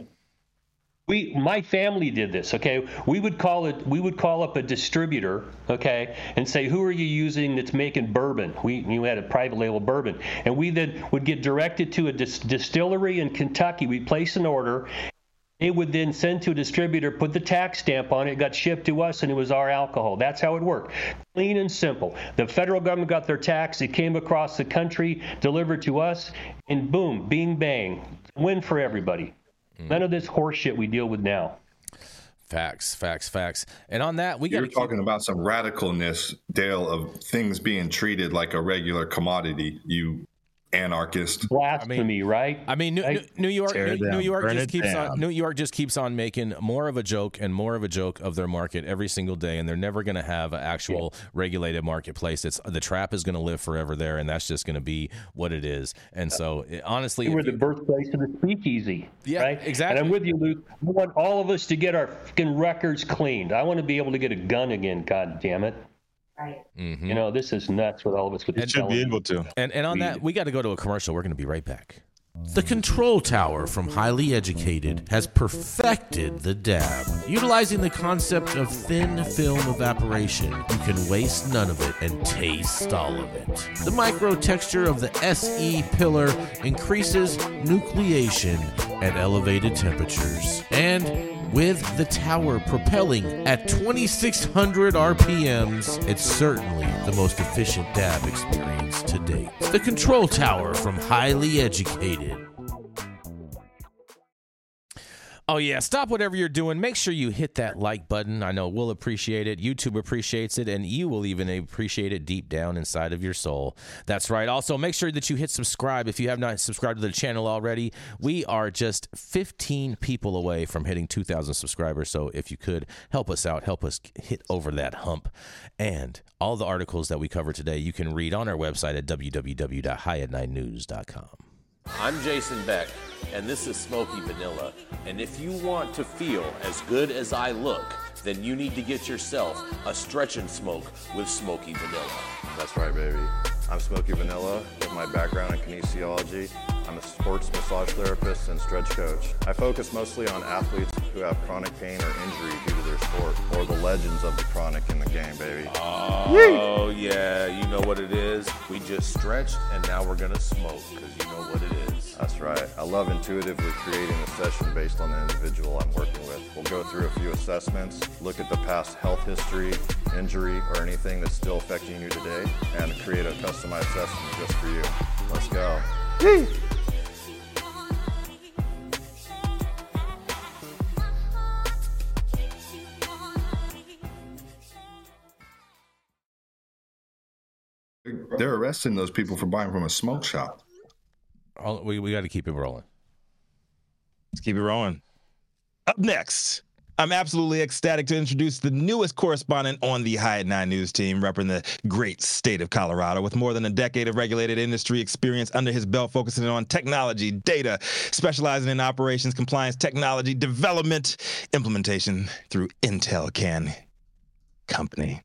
We my family did this okay? We would call it we would call up a distributor okay and say who are you using that's making bourbon? We you had a private label bourbon. And we then would get directed to a dis- distillery in kentucky. We place an order. They would then send to a distributor put the tax stamp on it, it got shipped to us and it was our alcohol. That's how it worked. Clean and simple. The federal government got their tax. It came across the country delivered to us and boom bing bang. Win for everybody Mm-hmm. None of this horse shit we deal with now. Facts, facts, facts. And on that, we got You're to talking about some radicalness, Dale, of things being treated like a regular commodity. You anarchist. Blasphemy, right? I mean, New, Right? New, New York, New, New York burn just it keeps on. New York just keeps on making more of a joke and more of a joke of their market every single day, and they're never going to have an actual regulated marketplace. It's the trap is going to live forever there, and that's just going to be what it is. And so, it, honestly, we're the you- birthplace of the speakeasy. Yeah, right? exactly. And I'm with you, Luke. I want all of us to get our fucking records cleaned. I want to be able to get a gun again. God damn it! Right. Mhm. You know, this is nuts with all of us with It should be able to. and and on that, we got to go to a commercial. We're going to be right back. The Control Tower from Highly Educated has perfected the dab. Utilizing the concept of thin film evaporation, you can waste none of it and taste all of it. The micro texture of the SE pillar increases nucleation at elevated temperatures. And with the tower propelling at 2600 RPMs, it's certainly the most efficient dab experience to date. The Control Tower from Highly Educated. Oh yeah, stop whatever you're doing. Make sure you hit that like button. I know we'll appreciate it. YouTube appreciates it, and you will even appreciate it deep down inside of your soul. That's right. Also, make sure that you hit subscribe if you have not subscribed to the channel already. We are just 15 people away from hitting 2,000 subscribers. So if you could help us out, help us hit over that hump. And all the articles that we cover today, you can read on our website at www.highat9news.com. I'm Jason Beck, and this is Smoky Vanilla. And if you want to feel as good as I look, then you need to get yourself a stretch and smoke with Smoky Vanilla. That's right, baby. I'm Smokey Vanilla with my background in kinesiology. I'm a sports massage therapist and stretch coach. I focus mostly on athletes who have chronic pain or injury due to their sport, or the legends of the chronic in the game, baby. Oh, yeah, you know what it is. We just stretched, and now we're going to smoke because you know what it is. That's right. I love intuitively creating a session based on the individual I'm working with. We'll go through a few assessments, look at the past health history, injury, or anything that's still affecting you today, and create a customized session just for you. Let's go. They're arresting those people for buying from a smoke shop. We we got to keep it rolling. Let's keep it rolling. Up next, I'm absolutely ecstatic to introduce the newest correspondent on the at Nine News team, repping the great state of Colorado, with more than a decade of regulated industry experience under his belt, focusing on technology, data, specializing in operations, compliance, technology development, implementation through Intel Can Company.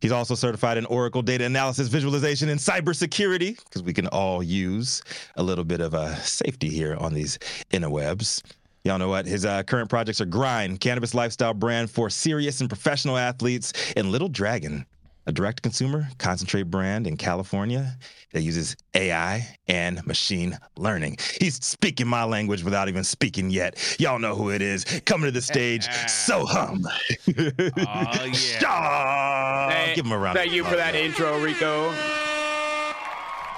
He's also certified in Oracle data analysis, visualization, and cybersecurity, because we can all use a little bit of uh, safety here on these interwebs. Y'all know what? His uh, current projects are Grind, cannabis lifestyle brand for serious and professional athletes, and Little Dragon, a direct consumer concentrate brand in California that uses AI and machine learning. He's speaking my language without even speaking yet. Y'all know who it is. Coming to the stage, Sohum. Oh yeah. Shaw! Hey, Give him a round. of Thank you for that intro, Rico.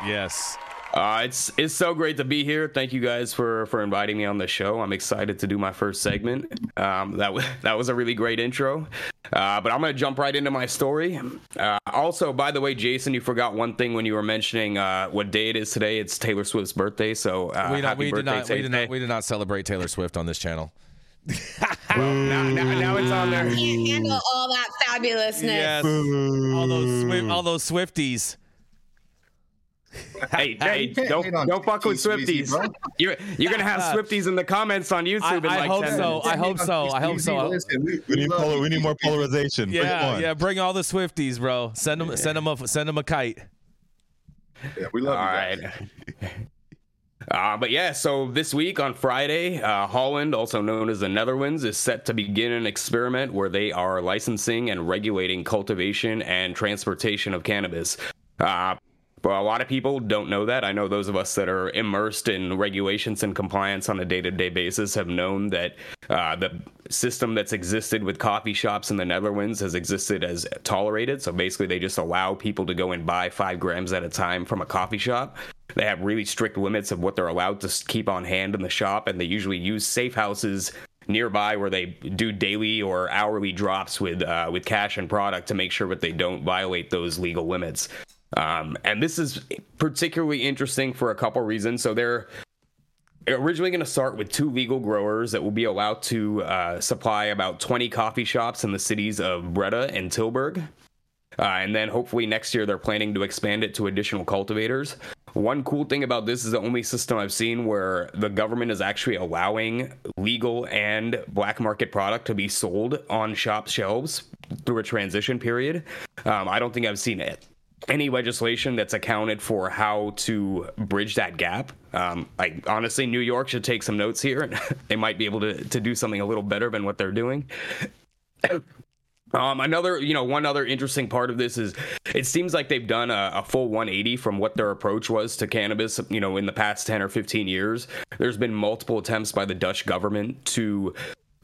Yes. Uh, it's it's so great to be here. Thank you guys for for inviting me on the show. I'm excited to do my first segment. Um, that was that was a really great intro. Uh, but I'm gonna jump right into my story. Uh, also, by the way, Jason, you forgot one thing when you were mentioning uh, what day it is today. It's Taylor Swift's birthday. So uh, we, not, happy we did birthday, not we did not we did not celebrate Taylor Swift on this channel. now, now, now it's on there. Can't handle all that fabulousness. Yes. all those Swift, all those Swifties. Hey, hey, don't don't fuck with Swifties. bro. You're you're gonna have Swifties in the comments on YouTube I, in I like hope 10 so. minutes. I hope so. I hope so. Listen, we, We need, polar, we need more polarization. Yeah, on. yeah. Bring all the Swifties, bro. Send them, send them a, send them a kite. Yeah, we love All you. right. Uh, but yeah, so this week on Friday, uh, Holland, also known as the Netherlands, is set to begin an experiment where they are licensing and regulating cultivation and transportation of cannabis. Uh, but a lot of people don't know that. I know those of us that are immersed in regulations and compliance on a day to day basis have known that uh, the system that's existed with coffee shops in the Netherlands has existed as tolerated. So basically, they just allow people to go and buy five grams at a time from a coffee shop. They have really strict limits of what they're allowed to keep on hand in the shop, and they usually use safe houses nearby where they do daily or hourly drops with uh, with cash and product to make sure that they don't violate those legal limits. Um, and this is particularly interesting for a couple reasons. So they're originally going to start with two legal growers that will be allowed to uh, supply about 20 coffee shops in the cities of Breda and Tilburg. Uh, and then hopefully next year they're planning to expand it to additional cultivators. One cool thing about this is the only system I've seen where the government is actually allowing legal and black market product to be sold on shop shelves through a transition period. Um, I don't think I've seen it any legislation that's accounted for how to bridge that gap. Um, like honestly, New York should take some notes here. they might be able to to do something a little better than what they're doing. Um, another, you know, one other interesting part of this is it seems like they've done a, a full 180 from what their approach was to cannabis, you know, in the past 10 or 15 years. There's been multiple attempts by the Dutch government to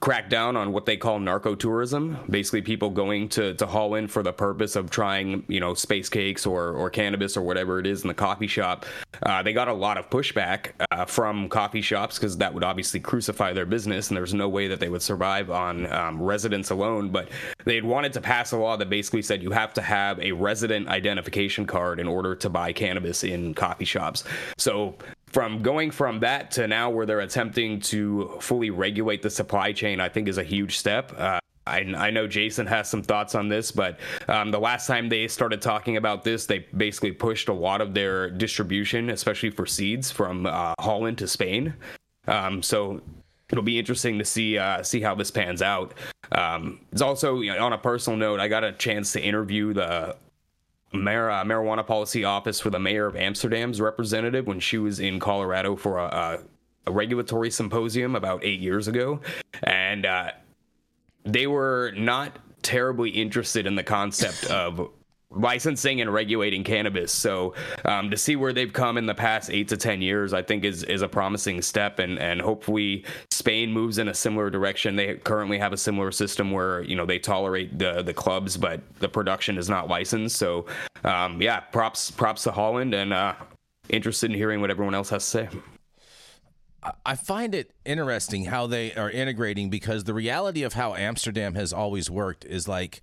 crack down on what they call narco tourism basically people going to, to Holland for the purpose of trying you know space cakes or, or cannabis or whatever it is in the coffee shop. Uh, they got a lot of pushback uh, from coffee shops because that would obviously crucify their business and there's no way that they would survive on um, residence alone but they had wanted to pass a law that basically said you have to have a resident identification card in order to buy cannabis in coffee shops. So from going from that to now where they're attempting to fully regulate the supply chain, I think is a huge step. Uh, I, I know Jason has some thoughts on this, but um, the last time they started talking about this, they basically pushed a lot of their distribution, especially for seeds, from uh, Holland to Spain. Um, so it'll be interesting to see uh, see how this pans out. Um, it's also you know, on a personal note, I got a chance to interview the mar- uh, marijuana policy office for the mayor of Amsterdam's representative when she was in Colorado for a, a, a regulatory symposium about eight years ago, and uh, they were not terribly interested in the concept of licensing and regulating cannabis. So um, to see where they've come in the past eight to ten years, I think is is a promising step, and and hopefully Spain moves in a similar direction. They currently have a similar system where you know they tolerate the the clubs, but the production is not licensed. So um, yeah, props props to Holland, and uh, interested in hearing what everyone else has to say. I find it interesting how they are integrating because the reality of how Amsterdam has always worked is like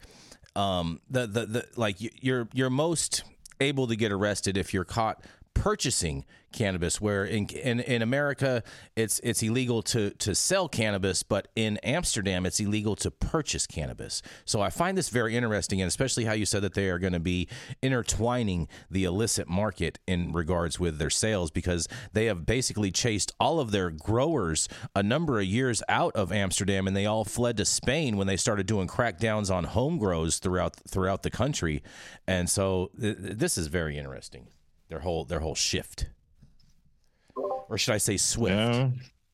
um, the, the the like you're you're most able to get arrested if you're caught purchasing cannabis where in, in in America it's it's illegal to to sell cannabis but in Amsterdam it's illegal to purchase cannabis. So I find this very interesting and especially how you said that they are going to be intertwining the illicit market in regards with their sales because they have basically chased all of their growers a number of years out of Amsterdam and they all fled to Spain when they started doing crackdowns on home grows throughout throughout the country. And so th- this is very interesting. Their whole their whole shift or should I say Swift? Yeah.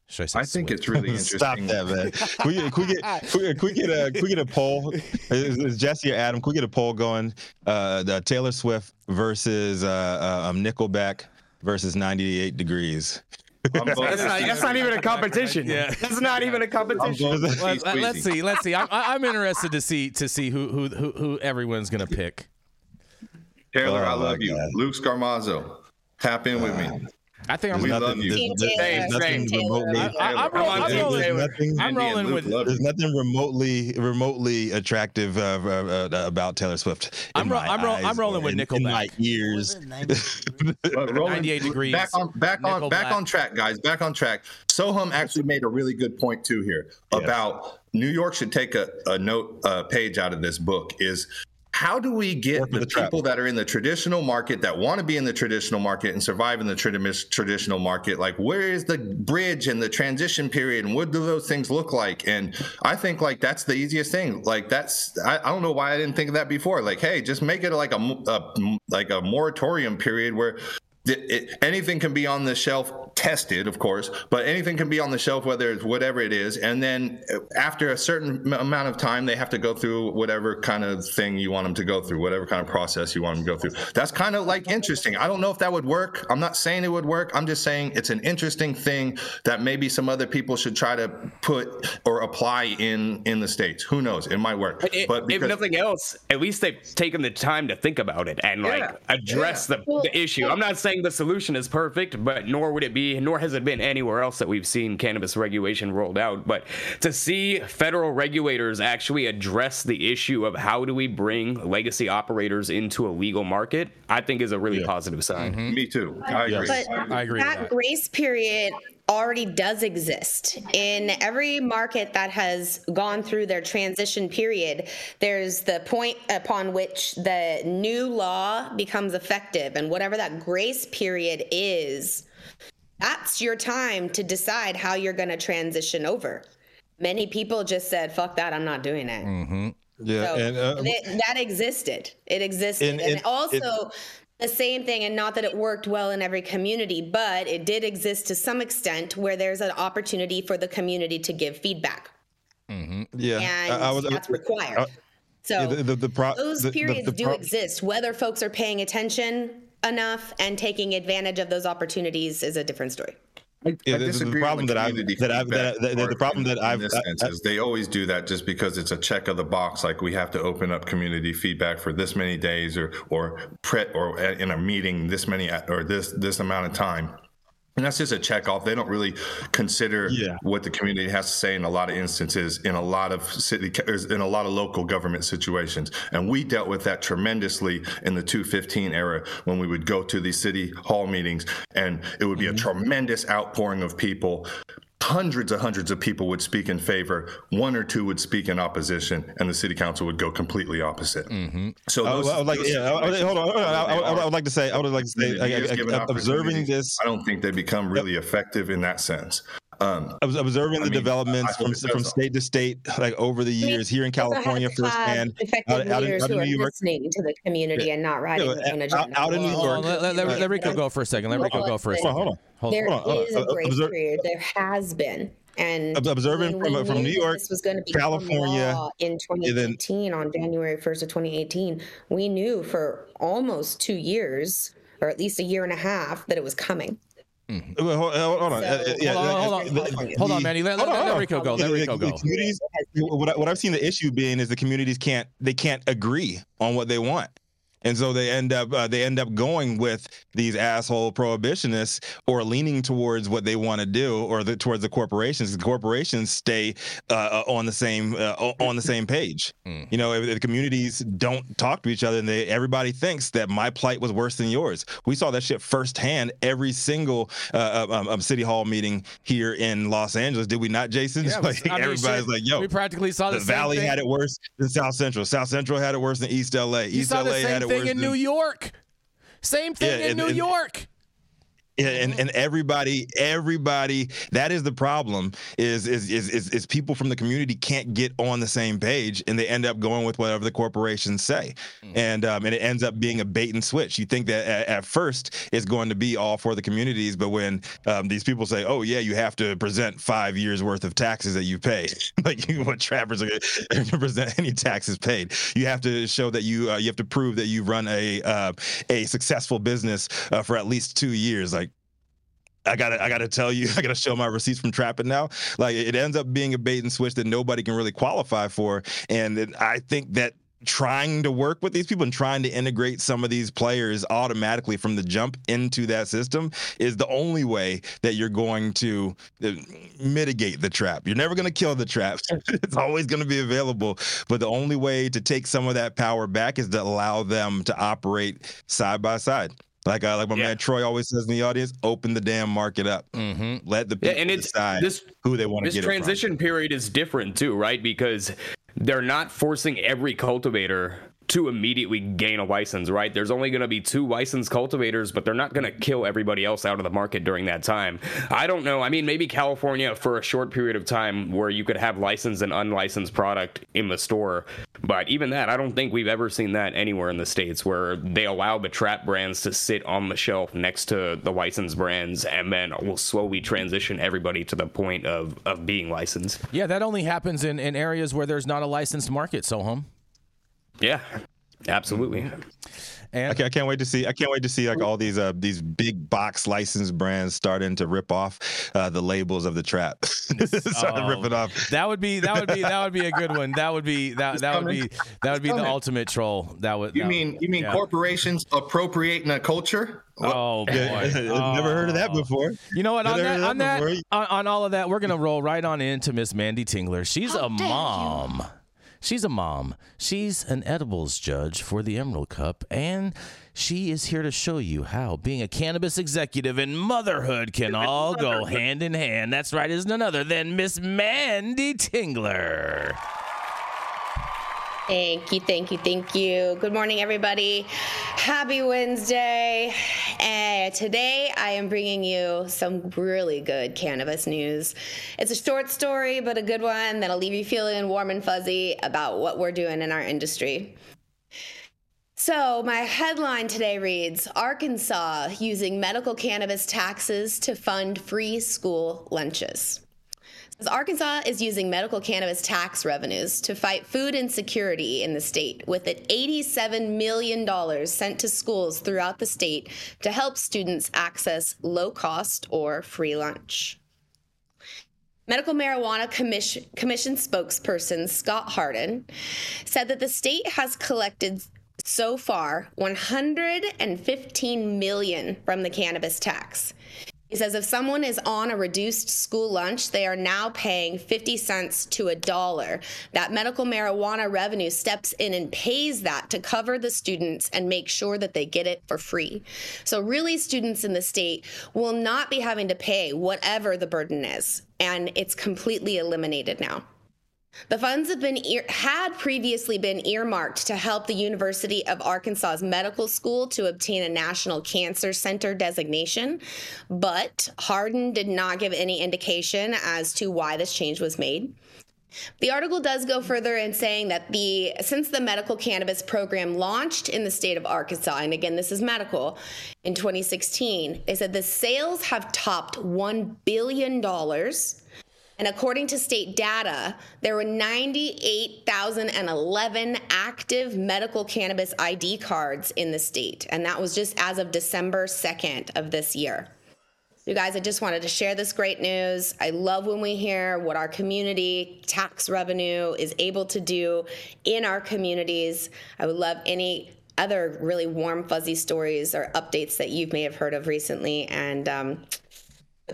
Should I say? I think it's really interesting. Stop that, man. Can we, can we get can we, can we, get a can we get a poll? Is, is, Jesse or Adam? Can we get a poll going? Uh, the Taylor Swift versus uh, uh, um, Nickelback versus 98 Degrees. that's, not, that's, not, even a competition. Yeah, that's not even a competition. Let's, let's see. Let's see. I'm, I'm interested to see to see who who who, who everyone's gonna pick. Taylor, oh, I love you. God. Luke Scarmazzo, tap in with me. I think I'm there's nothing, there's, there's, nothing remotely. I, am rolling, nothing, I'm rolling with. There's nothing remotely remotely attractive uh, uh, uh, about Taylor Swift. I'm, ro- I'm, ro- I'm rolling with Nickelback. In my ears. 98 degrees. Back on back on Nickelback. back on track, guys. Back on track. Sohum actually made a really good point too here about New York should take a, a note a page out of this book. Is how do we get the, people that are in the traditional market that want to be in the traditional market and survive in the traditional market? Like where is the bridge and the transition period and what do those things look like? And i think like that's the easiest thing. Like that's i, I don't know why i didn't think of that before. Like hey just make it like a, a like a moratorium period where it, anything can be on the shelf tested of course but anything can be on the shelf whether it's whatever it is. And then uh, after a certain amount of time they have to go through whatever kind of thing you want them to go through whatever kind of process you want them to go through. That's kind of like interesting. I don't know if that would work. I'm not saying it would work. I'm just saying it's an interesting thing that maybe some other people should try to put or apply in in the states. Who knows? It might work. But, it, but because, if nothing else at least they've taken the time to think about it and yeah, like address yeah. the, the issue. i'm not saying the solution is perfect, but nor would it be, nor has it been anywhere else that we've seen cannabis regulation rolled out. But to see federal regulators actually address the issue of how do we bring legacy operators into a legal market, I think is a really yeah. positive sign. Mm-hmm. Me too. I agree. But I agree. That, that grace period already does exist. In every market that has gone through their transition period, there's the point upon which the new law becomes effective. And whatever that grace period is, that's your time to decide how you're going to transition over. Many people just said, fuck that, I'm not doing it. Mm-hmm. Yeah, so and, uh, it, that existed. It existed, and, and, and also it, the same thing and not that it worked well in every community but it did exist to some extent where there's an opportunity for the community to give feedback mm-hmm. yeah and I, I was, that's required uh, so the, the, the pro- those periods do pro- exist whether folks are paying attention enough and taking advantage of those opportunities is a different story I, yeah, I disagree. The problem that I've that I've that, that, the problem that I've this sense is they always do that just because it's a check of the box. Like we have to open up community feedback for this many days, or or pre or uh, in a meeting this many or this this amount of time. And that's just a check off. They don't really consider yeah. what the community has to say in a lot of instances, in a lot of city, in a lot of local government situations. And we dealt with that tremendously in the 215 era when we would go to these city hall meetings and it would be mm-hmm. a tremendous outpouring of people hundreds of hundreds of people would speak in favor one or two would speak in opposition and the city council would go completely opposite mm-hmm. so those, I, would like yeah I would, hold on. I, I, I, would like to say i would like to say I, observing this i don't think they become really effective in that sense um, I was observing the mean, developments from, from state to state, like over the years here in California firsthand. Effective out, leaders out, out who New York. listening to the community yeah. and not writing yeah, an agenda. Out, in New York. let, let, let, Rico go for a second. Let Rico go for a second. Hold on, hold on. There is a grace period. There has been And observing from, from New York, this was going to be California in 2018 on January 1st of 2018. We knew for almost two years, or at least a year and a half, that it was coming. Mm-hmm. Hold, hold, on. So, uh, yeah, hold on, hold on, hold on, hold on, Manny. Let, let, let, let Rico go. Let Rico go. Communities, what, I, what I've seen the issue being is the communities can't they can't agree on what they want and so they end up uh, they end up going with these asshole prohibitionists or leaning towards what they want to do or the, towards the corporations the corporations stay uh, uh on the same uh, on the same page. Mm. you know if, if the communities don't talk to each other and they everybody thinks that my plight was worse than yours. We saw that shit firsthand every single uh, um, um, city hall meeting here in los angeles did we not jason? Yeah, like, I mean, everybody's shit, like yo we practically saw the, the valley thing. had it worse than south central. South central had it worse than east la you east la had it thing in New York. Same thing yeah, in and, New and, York. And, and everybody, everybody, that is the problem. Is, is is is is people from the community can't get on the same page, and they end up going with whatever the corporations say, mm. and um, and it ends up being a bait and switch. You think that at, at first it's going to be all for the communities, but when um, these people say, "Oh yeah, you have to present five years worth of taxes that you paid," like you, what trappers are going to present any taxes paid, you have to show that you uh, you have to prove that you run a uh, a successful business uh, for at least two years, like I gotta, I gotta tell you, I gotta show my receipts from trapping now. Like it ends up being a bait and switch that nobody can really qualify for, and I think that trying to work with these people and trying to integrate some of these players automatically from the jump into that system is the only way that you're going to uh, mitigate the trap. You're never going to kill the trap. it's always going to be available, but the only way to take some of that power back is to allow them to operate side by side. Like uh, like my yeah. man Troy always says in the audience, open the damn market up. Mm-hmm. Let the people yeah, and it's, decide this, who they want to get. This transition period is different too, right? Because they're not forcing every cultivator to immediately gain a license, right? There's only going to be two licensed cultivators, but they're not going to kill everybody else out of the market during that time. I don't know. I mean, maybe California for a short period of time where you could have licensed and unlicensed product in the store. But even that, I don't think we've ever seen that anywhere in the States where they allow the trap brands to sit on the shelf next to the licensed brands and then will slowly transition everybody to the point of, of being licensed. Yeah, that only happens in, in areas where there's not a licensed market, so home. Yeah, absolutely. And I can't, I can't, wait to see. I can't wait to see like all these uh these big box licensed brands starting to rip off uh, the labels of the trap. starting oh, ripping off. That would be that would be that would be a good one. That would be that that would be that would be the ultimate troll. That would. You that mean would, you mean yeah. corporations appropriating a culture? Oh boy! oh. Never heard of that before. You know what? on that, on that, on, on, all of that, we're gonna roll right on into Miss Manndie Tingler. She's How a mom. You? She's a mom. She's an edibles judge for the Emerald Cup, and she is here to show you how being a cannabis executive and motherhood can all go hand in hand. That's right, is none other than Miss Manndie Tingler. Thank you, thank you, thank you. Good morning, everybody. Happy Wednesday. And today I am bringing you some really good cannabis news. It's a short story, but a good one that'll leave you feeling warm and fuzzy about what we're doing in our industry. So, my headline today reads Arkansas using medical cannabis taxes to fund free school lunches. Arkansas is using medical cannabis tax revenues to fight food insecurity in the state, with an $87 million sent to schools throughout the state to help students access low cost or free lunch. Medical Marijuana Commission, Commission spokesperson Scott Hardin said that the state has collected so far 115 million from the cannabis tax. He says if someone is on a reduced school lunch, they are now paying 50 cents to a dollar. That medical marijuana revenue steps in and pays that to cover the students and make sure that they get it for free. So, really, students in the state will not be having to pay whatever the burden is, and it's completely eliminated now. The funds have been had previously been earmarked to help the University of Arkansas's medical school to obtain a National Cancer Center designation, but Hardin did not give any indication as to why this change was made. The article does go further in saying that the since the medical cannabis program launched in the state of Arkansas, and again this is medical, in 2016, they said the sales have topped one billion dollars And according to state data, there were 98,011 active medical cannabis ID cards in the state. And that was just as of December 2nd of this year. You guys, I just wanted to share this great news. I love when we hear what our community tax revenue is able to do in our communities. I would love any other really warm, fuzzy stories or updates that you may have heard of recently. And um,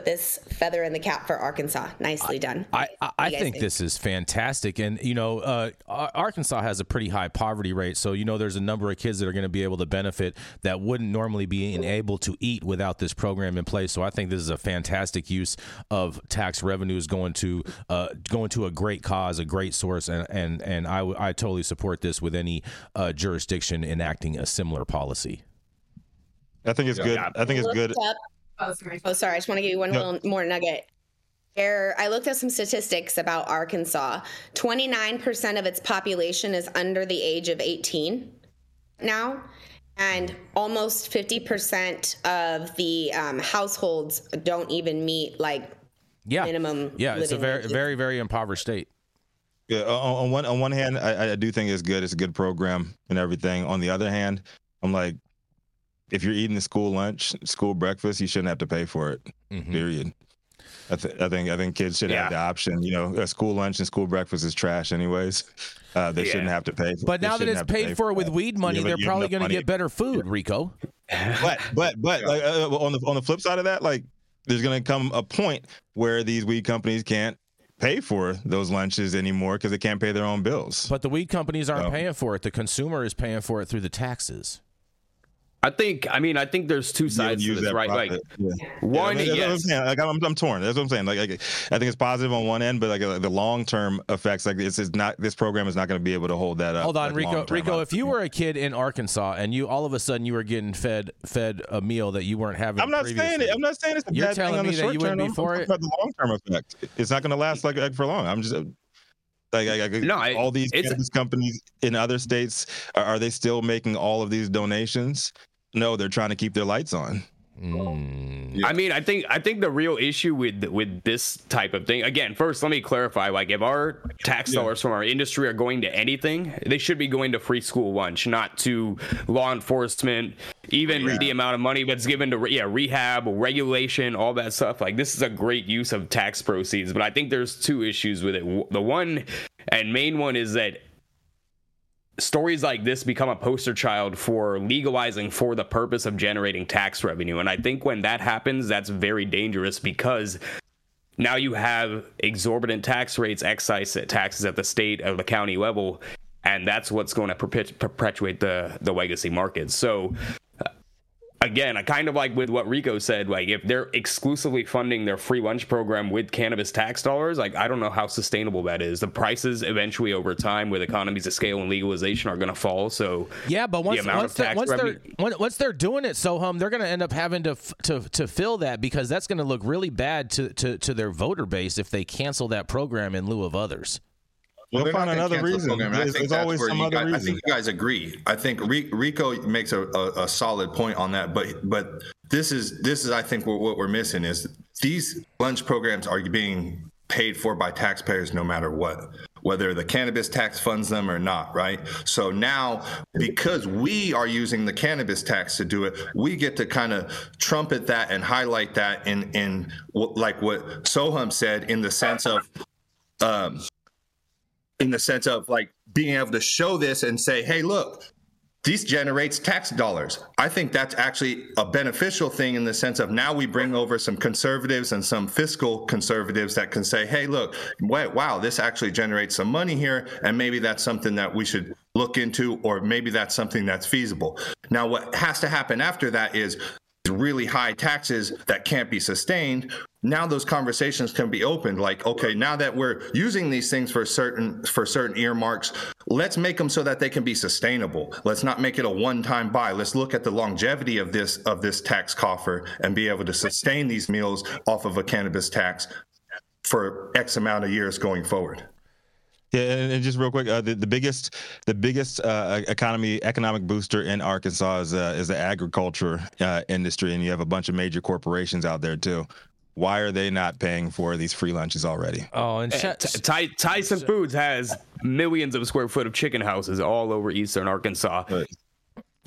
this feather in the cap for Arkansas. Nicely done. I, I, I think, think, this is fantastic. And, you know, uh, Arkansas has a pretty high poverty rate. So, you know, there's a number of kids that are going to be able to benefit that wouldn't normally be able to eat without this program in place. So I think this is a fantastic use of tax revenues going to uh, going to a great cause, a great source. And, and, and I, I totally support this with any uh, jurisdiction enacting a similar policy. I think it's good. I think it's good. Oh, sorry. Oh, sorry. I just want to give you one no. little more nugget. There, I looked at some statistics about Arkansas. 29% of its population is under the age of 18 now, and almost 50% of the um, households don't even meet like yeah. minimum. Yeah, it's a very, wages. very, very impoverished state. Yeah, on, on one on one hand, I, I do think it's good. It's a good program and everything. On the other hand, I'm like, if you're eating the school lunch, school breakfast, you shouldn't have to pay for it. Mm-hmm. Period. I, th- I, think I think kids should yeah. have the option. You know, a school lunch and school breakfast is trash, anyways. Uh, they yeah. shouldn't have to pay. For, it. but now that it's paid for, with weed money, they're probably going to get better food, Rico. But but but like, uh, uh, on the on the flip side of that, like there's going to come a point where these weed companies can't pay for those lunches anymore because they can't pay their own bills. But the weed companies aren't so. paying for it. The consumer is paying for it through the taxes. I think. I mean, I think there's two sides to this, right? Profit. Like yeah. one, yeah, I mean, yes. I'm like I'm, I'm, torn. That's what I'm saying. Like, like, I think it's positive on one end, but like, like the long term effects, like this is not. This program is not going to be able to hold that up. Hold on, like, Rico. Rico, if you were a kid in Arkansas and you all of a sudden you were getting fed fed a meal that you weren't having, I'm not saying it. I'm not saying it's a You're bad telling thing me that you wouldn't be for it. About the long term effect, it's not going to last like, like for long. I'm just. Uh, like, like, like no, all these cannabis companies in other states are, are, they still making all of these donations? No, they're trying to keep their lights on. Mm. I mean, I think I think the real issue with with this type of thing. Again, first, let me clarify. Like, if our tax dollars yeah. from our industry are going to anything, they should be going to free school lunch, not to law enforcement. Even yeah. the amount of money that's given to yeah rehab, regulation, all that stuff. Like, this is a great use of tax proceeds. But I think there's two issues with it. The one and main one is that stories like this become a poster child for legalizing for the purpose of generating tax revenue. And I think when that happens, that's very dangerous because now you have exorbitant tax rates, excise taxes at the state or the county level, and that's what's going to perpetuate the the legacy market. So again, I kind of like with what Rico said, like if they're exclusively funding their free lunch program with cannabis tax dollars, like I don't know how sustainable that is. The prices eventually over time with economies of scale and legalization are going to fall. So yeah, but once, the once, they're, once they're once they're doing it Sohum, they're going to end up having to to to fill that because that's going to look really bad to, to to their voter base if they cancel that program in lieu of others. We'll find another reason. There's, there's always some other guys, reason. I think you guys agree. I think Rico makes a, a, a, solid point on that. But but this is this is I think what, what we're missing is these lunch programs are being paid for by taxpayers no matter what whether the cannabis tax funds them or not, right? So now, because we are using the cannabis tax to do it, we get to kind of trumpet that and highlight that in in like what Sohum said in the sense of um, in the sense of like being able to show this and say, hey, look, this generates tax dollars. I think that's actually a beneficial thing in the sense of now we bring over some conservatives and some fiscal conservatives that can say, hey, look, wow, this actually generates some money here. And maybe that's something that we should look into, or maybe that's something that's feasible. Now, what has to happen after that is really high taxes that can't be sustained now those conversations can be opened. Like okay now that we're using these things for certain for certain earmarks let's make them so that they can be sustainable. Let's not make it a one-time buy. Let's look at the longevity of this of this tax coffer and be able to sustain these meals off of a cannabis tax for x amount of years going forward yeah, and, just real quick, uh, the, the biggest the biggest uh, economy economic booster in Arkansas is uh, is the agriculture uh, industry, and you have a bunch of major corporations out there too. why are they not paying for these free lunches already? Oh, and Ty- Ty- Tyson Foods has millions of square foot of chicken houses all over eastern Arkansas. But-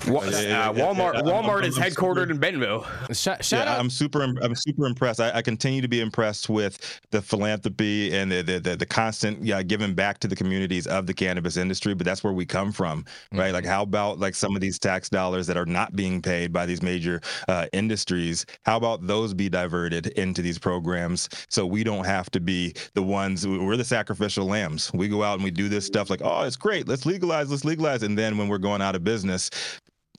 Wa- Yeah, yeah, uh, yeah, Walmart yeah, I'm- Walmart I'm- is I'm headquartered super- in Bentonville. shout, shout yeah, out. I'm super. I'm super impressed. I, I continue to be impressed with the philanthropy and the the, the, the constant yeah, giving back to the communities of the cannabis industry. But that's where we come from, right? Like, how about like some of these tax dollars that are not being paid by these major uh, industries? How about those be diverted into these programs so we don't have to be the ones? We're the sacrificial lambs. We go out and we do this stuff like, oh, it's great. Let's legalize. Let's legalize. And then when we're going out of business,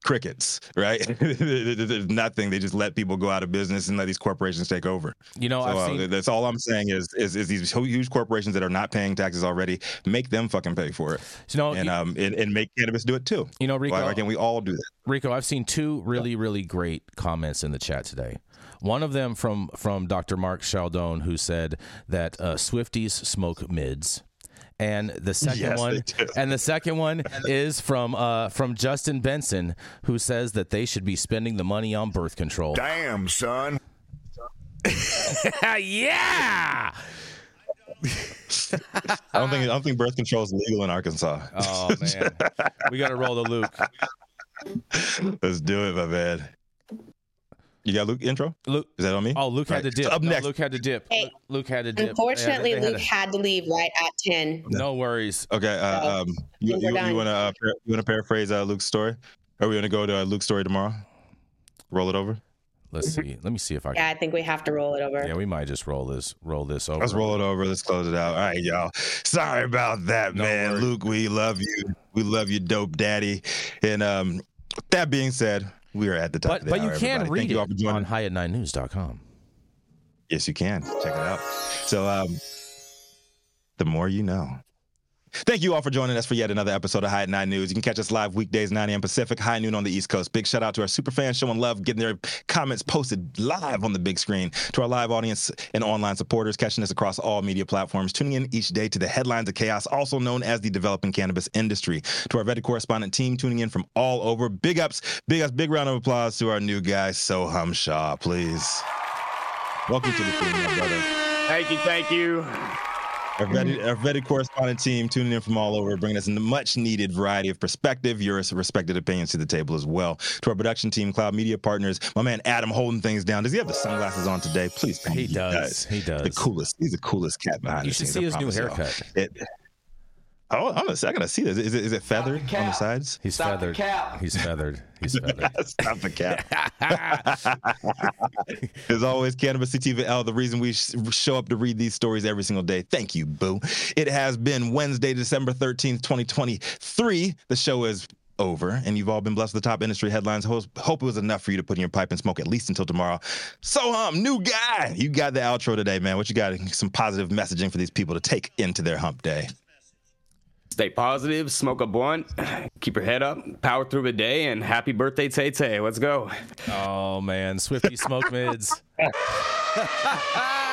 crickets, right? There's nothing. They just let people go out of business and let these corporations take over. you know, So I've uh, seen. that's all I'm saying is, is is these huge corporations that are not paying taxes already, make them fucking pay for it, You know, and you, um and, and make cannabis do it too. you know, Rico. Why, why can't we all do that? Rico, I've seen two really, really great comments in the chat today. One of them from from Dr. Mark Chaldone, who said that uh, Swifties smoke mids. And the second Yes, one, and the second one is from uh, from Justin Benson, who says that they should be spending the money on birth control. Damn, son. yeah. I don't think I don't think birth control is legal in Arkansas. Oh man, we got to roll the Luke. Let's do it, my man. You got Luke intro? Luke. Is that on me? Oh, Luke had to dip. So up No, next- Luke had to dip. Hey, Luke had to dip. Unfortunately, had- Luke had had to leave right at 10. no worries. Okay. Uh, So, um, you you, you want to uh, you want to paraphrase uh, Luke's story? Are we gonna go to uh, Luke's story tomorrow? Roll it over. Let's see. Let me see if I can. Yeah, I think we have to roll it over. Yeah, we might just roll this roll this over. Let's roll it over. Let's close it out. All right, y'all. Sorry about that, No man. worries. Luke, we love you. We love you, dope daddy. And um, that being said, we are at the top But of the but hour, you can everybody. read Thank you all for it on highat9news.com. Yes, you can. Check it out. So, um, the more you know. Thank you all for joining us for yet another episode of High at Nine News. You can catch us live weekdays, 9 a.m. Pacific, high noon on the East Coast. Big shout out to our super fans showing love, getting their comments posted live on the big screen. To our live audience and online supporters catching us across all media platforms, tuning in each day to the headlines of chaos, also known as the developing cannabis industry. To our vetted correspondent team tuning in from all over. Big ups, big ups, big round of applause to our new guy, Sohum Shaw, please. Welcome to the team, my brother. Thank you, thank you. Our vetted, our vetted correspondent team tuning in from all over, bringing us a much needed variety of perspective, your respected opinions to the table as well. To our production team, Cloud Media Partners, my man Adam holding things down. Does he have the sunglasses on today? Please me He does. He does. The coolest. He's the coolest cat behind You the should see I his new haircut. It, oh, I'm gonna, I gotta see this. Is it, is it feathered on the sides? He's feathered. He's feathered. He's feathered. Stop the cat. As always, Cannabis Sativa L, the reason we sh- show up to read these stories every single day. Thank you, Boo. It has been Wednesday, December 13th, 2023. The show is over, and you've all been blessed with the top industry headlines. Hope it was enough for you to put in your pipe and smoke at least until tomorrow. So, um, new guy, you got the outro today, man. What you got? Some positive messaging for these people to take into their hump day. Stay positive, smoke a blunt, keep your head up, power through the day, and happy birthday, Tay Tay. Let's go. Oh man, Swifty smoke mids.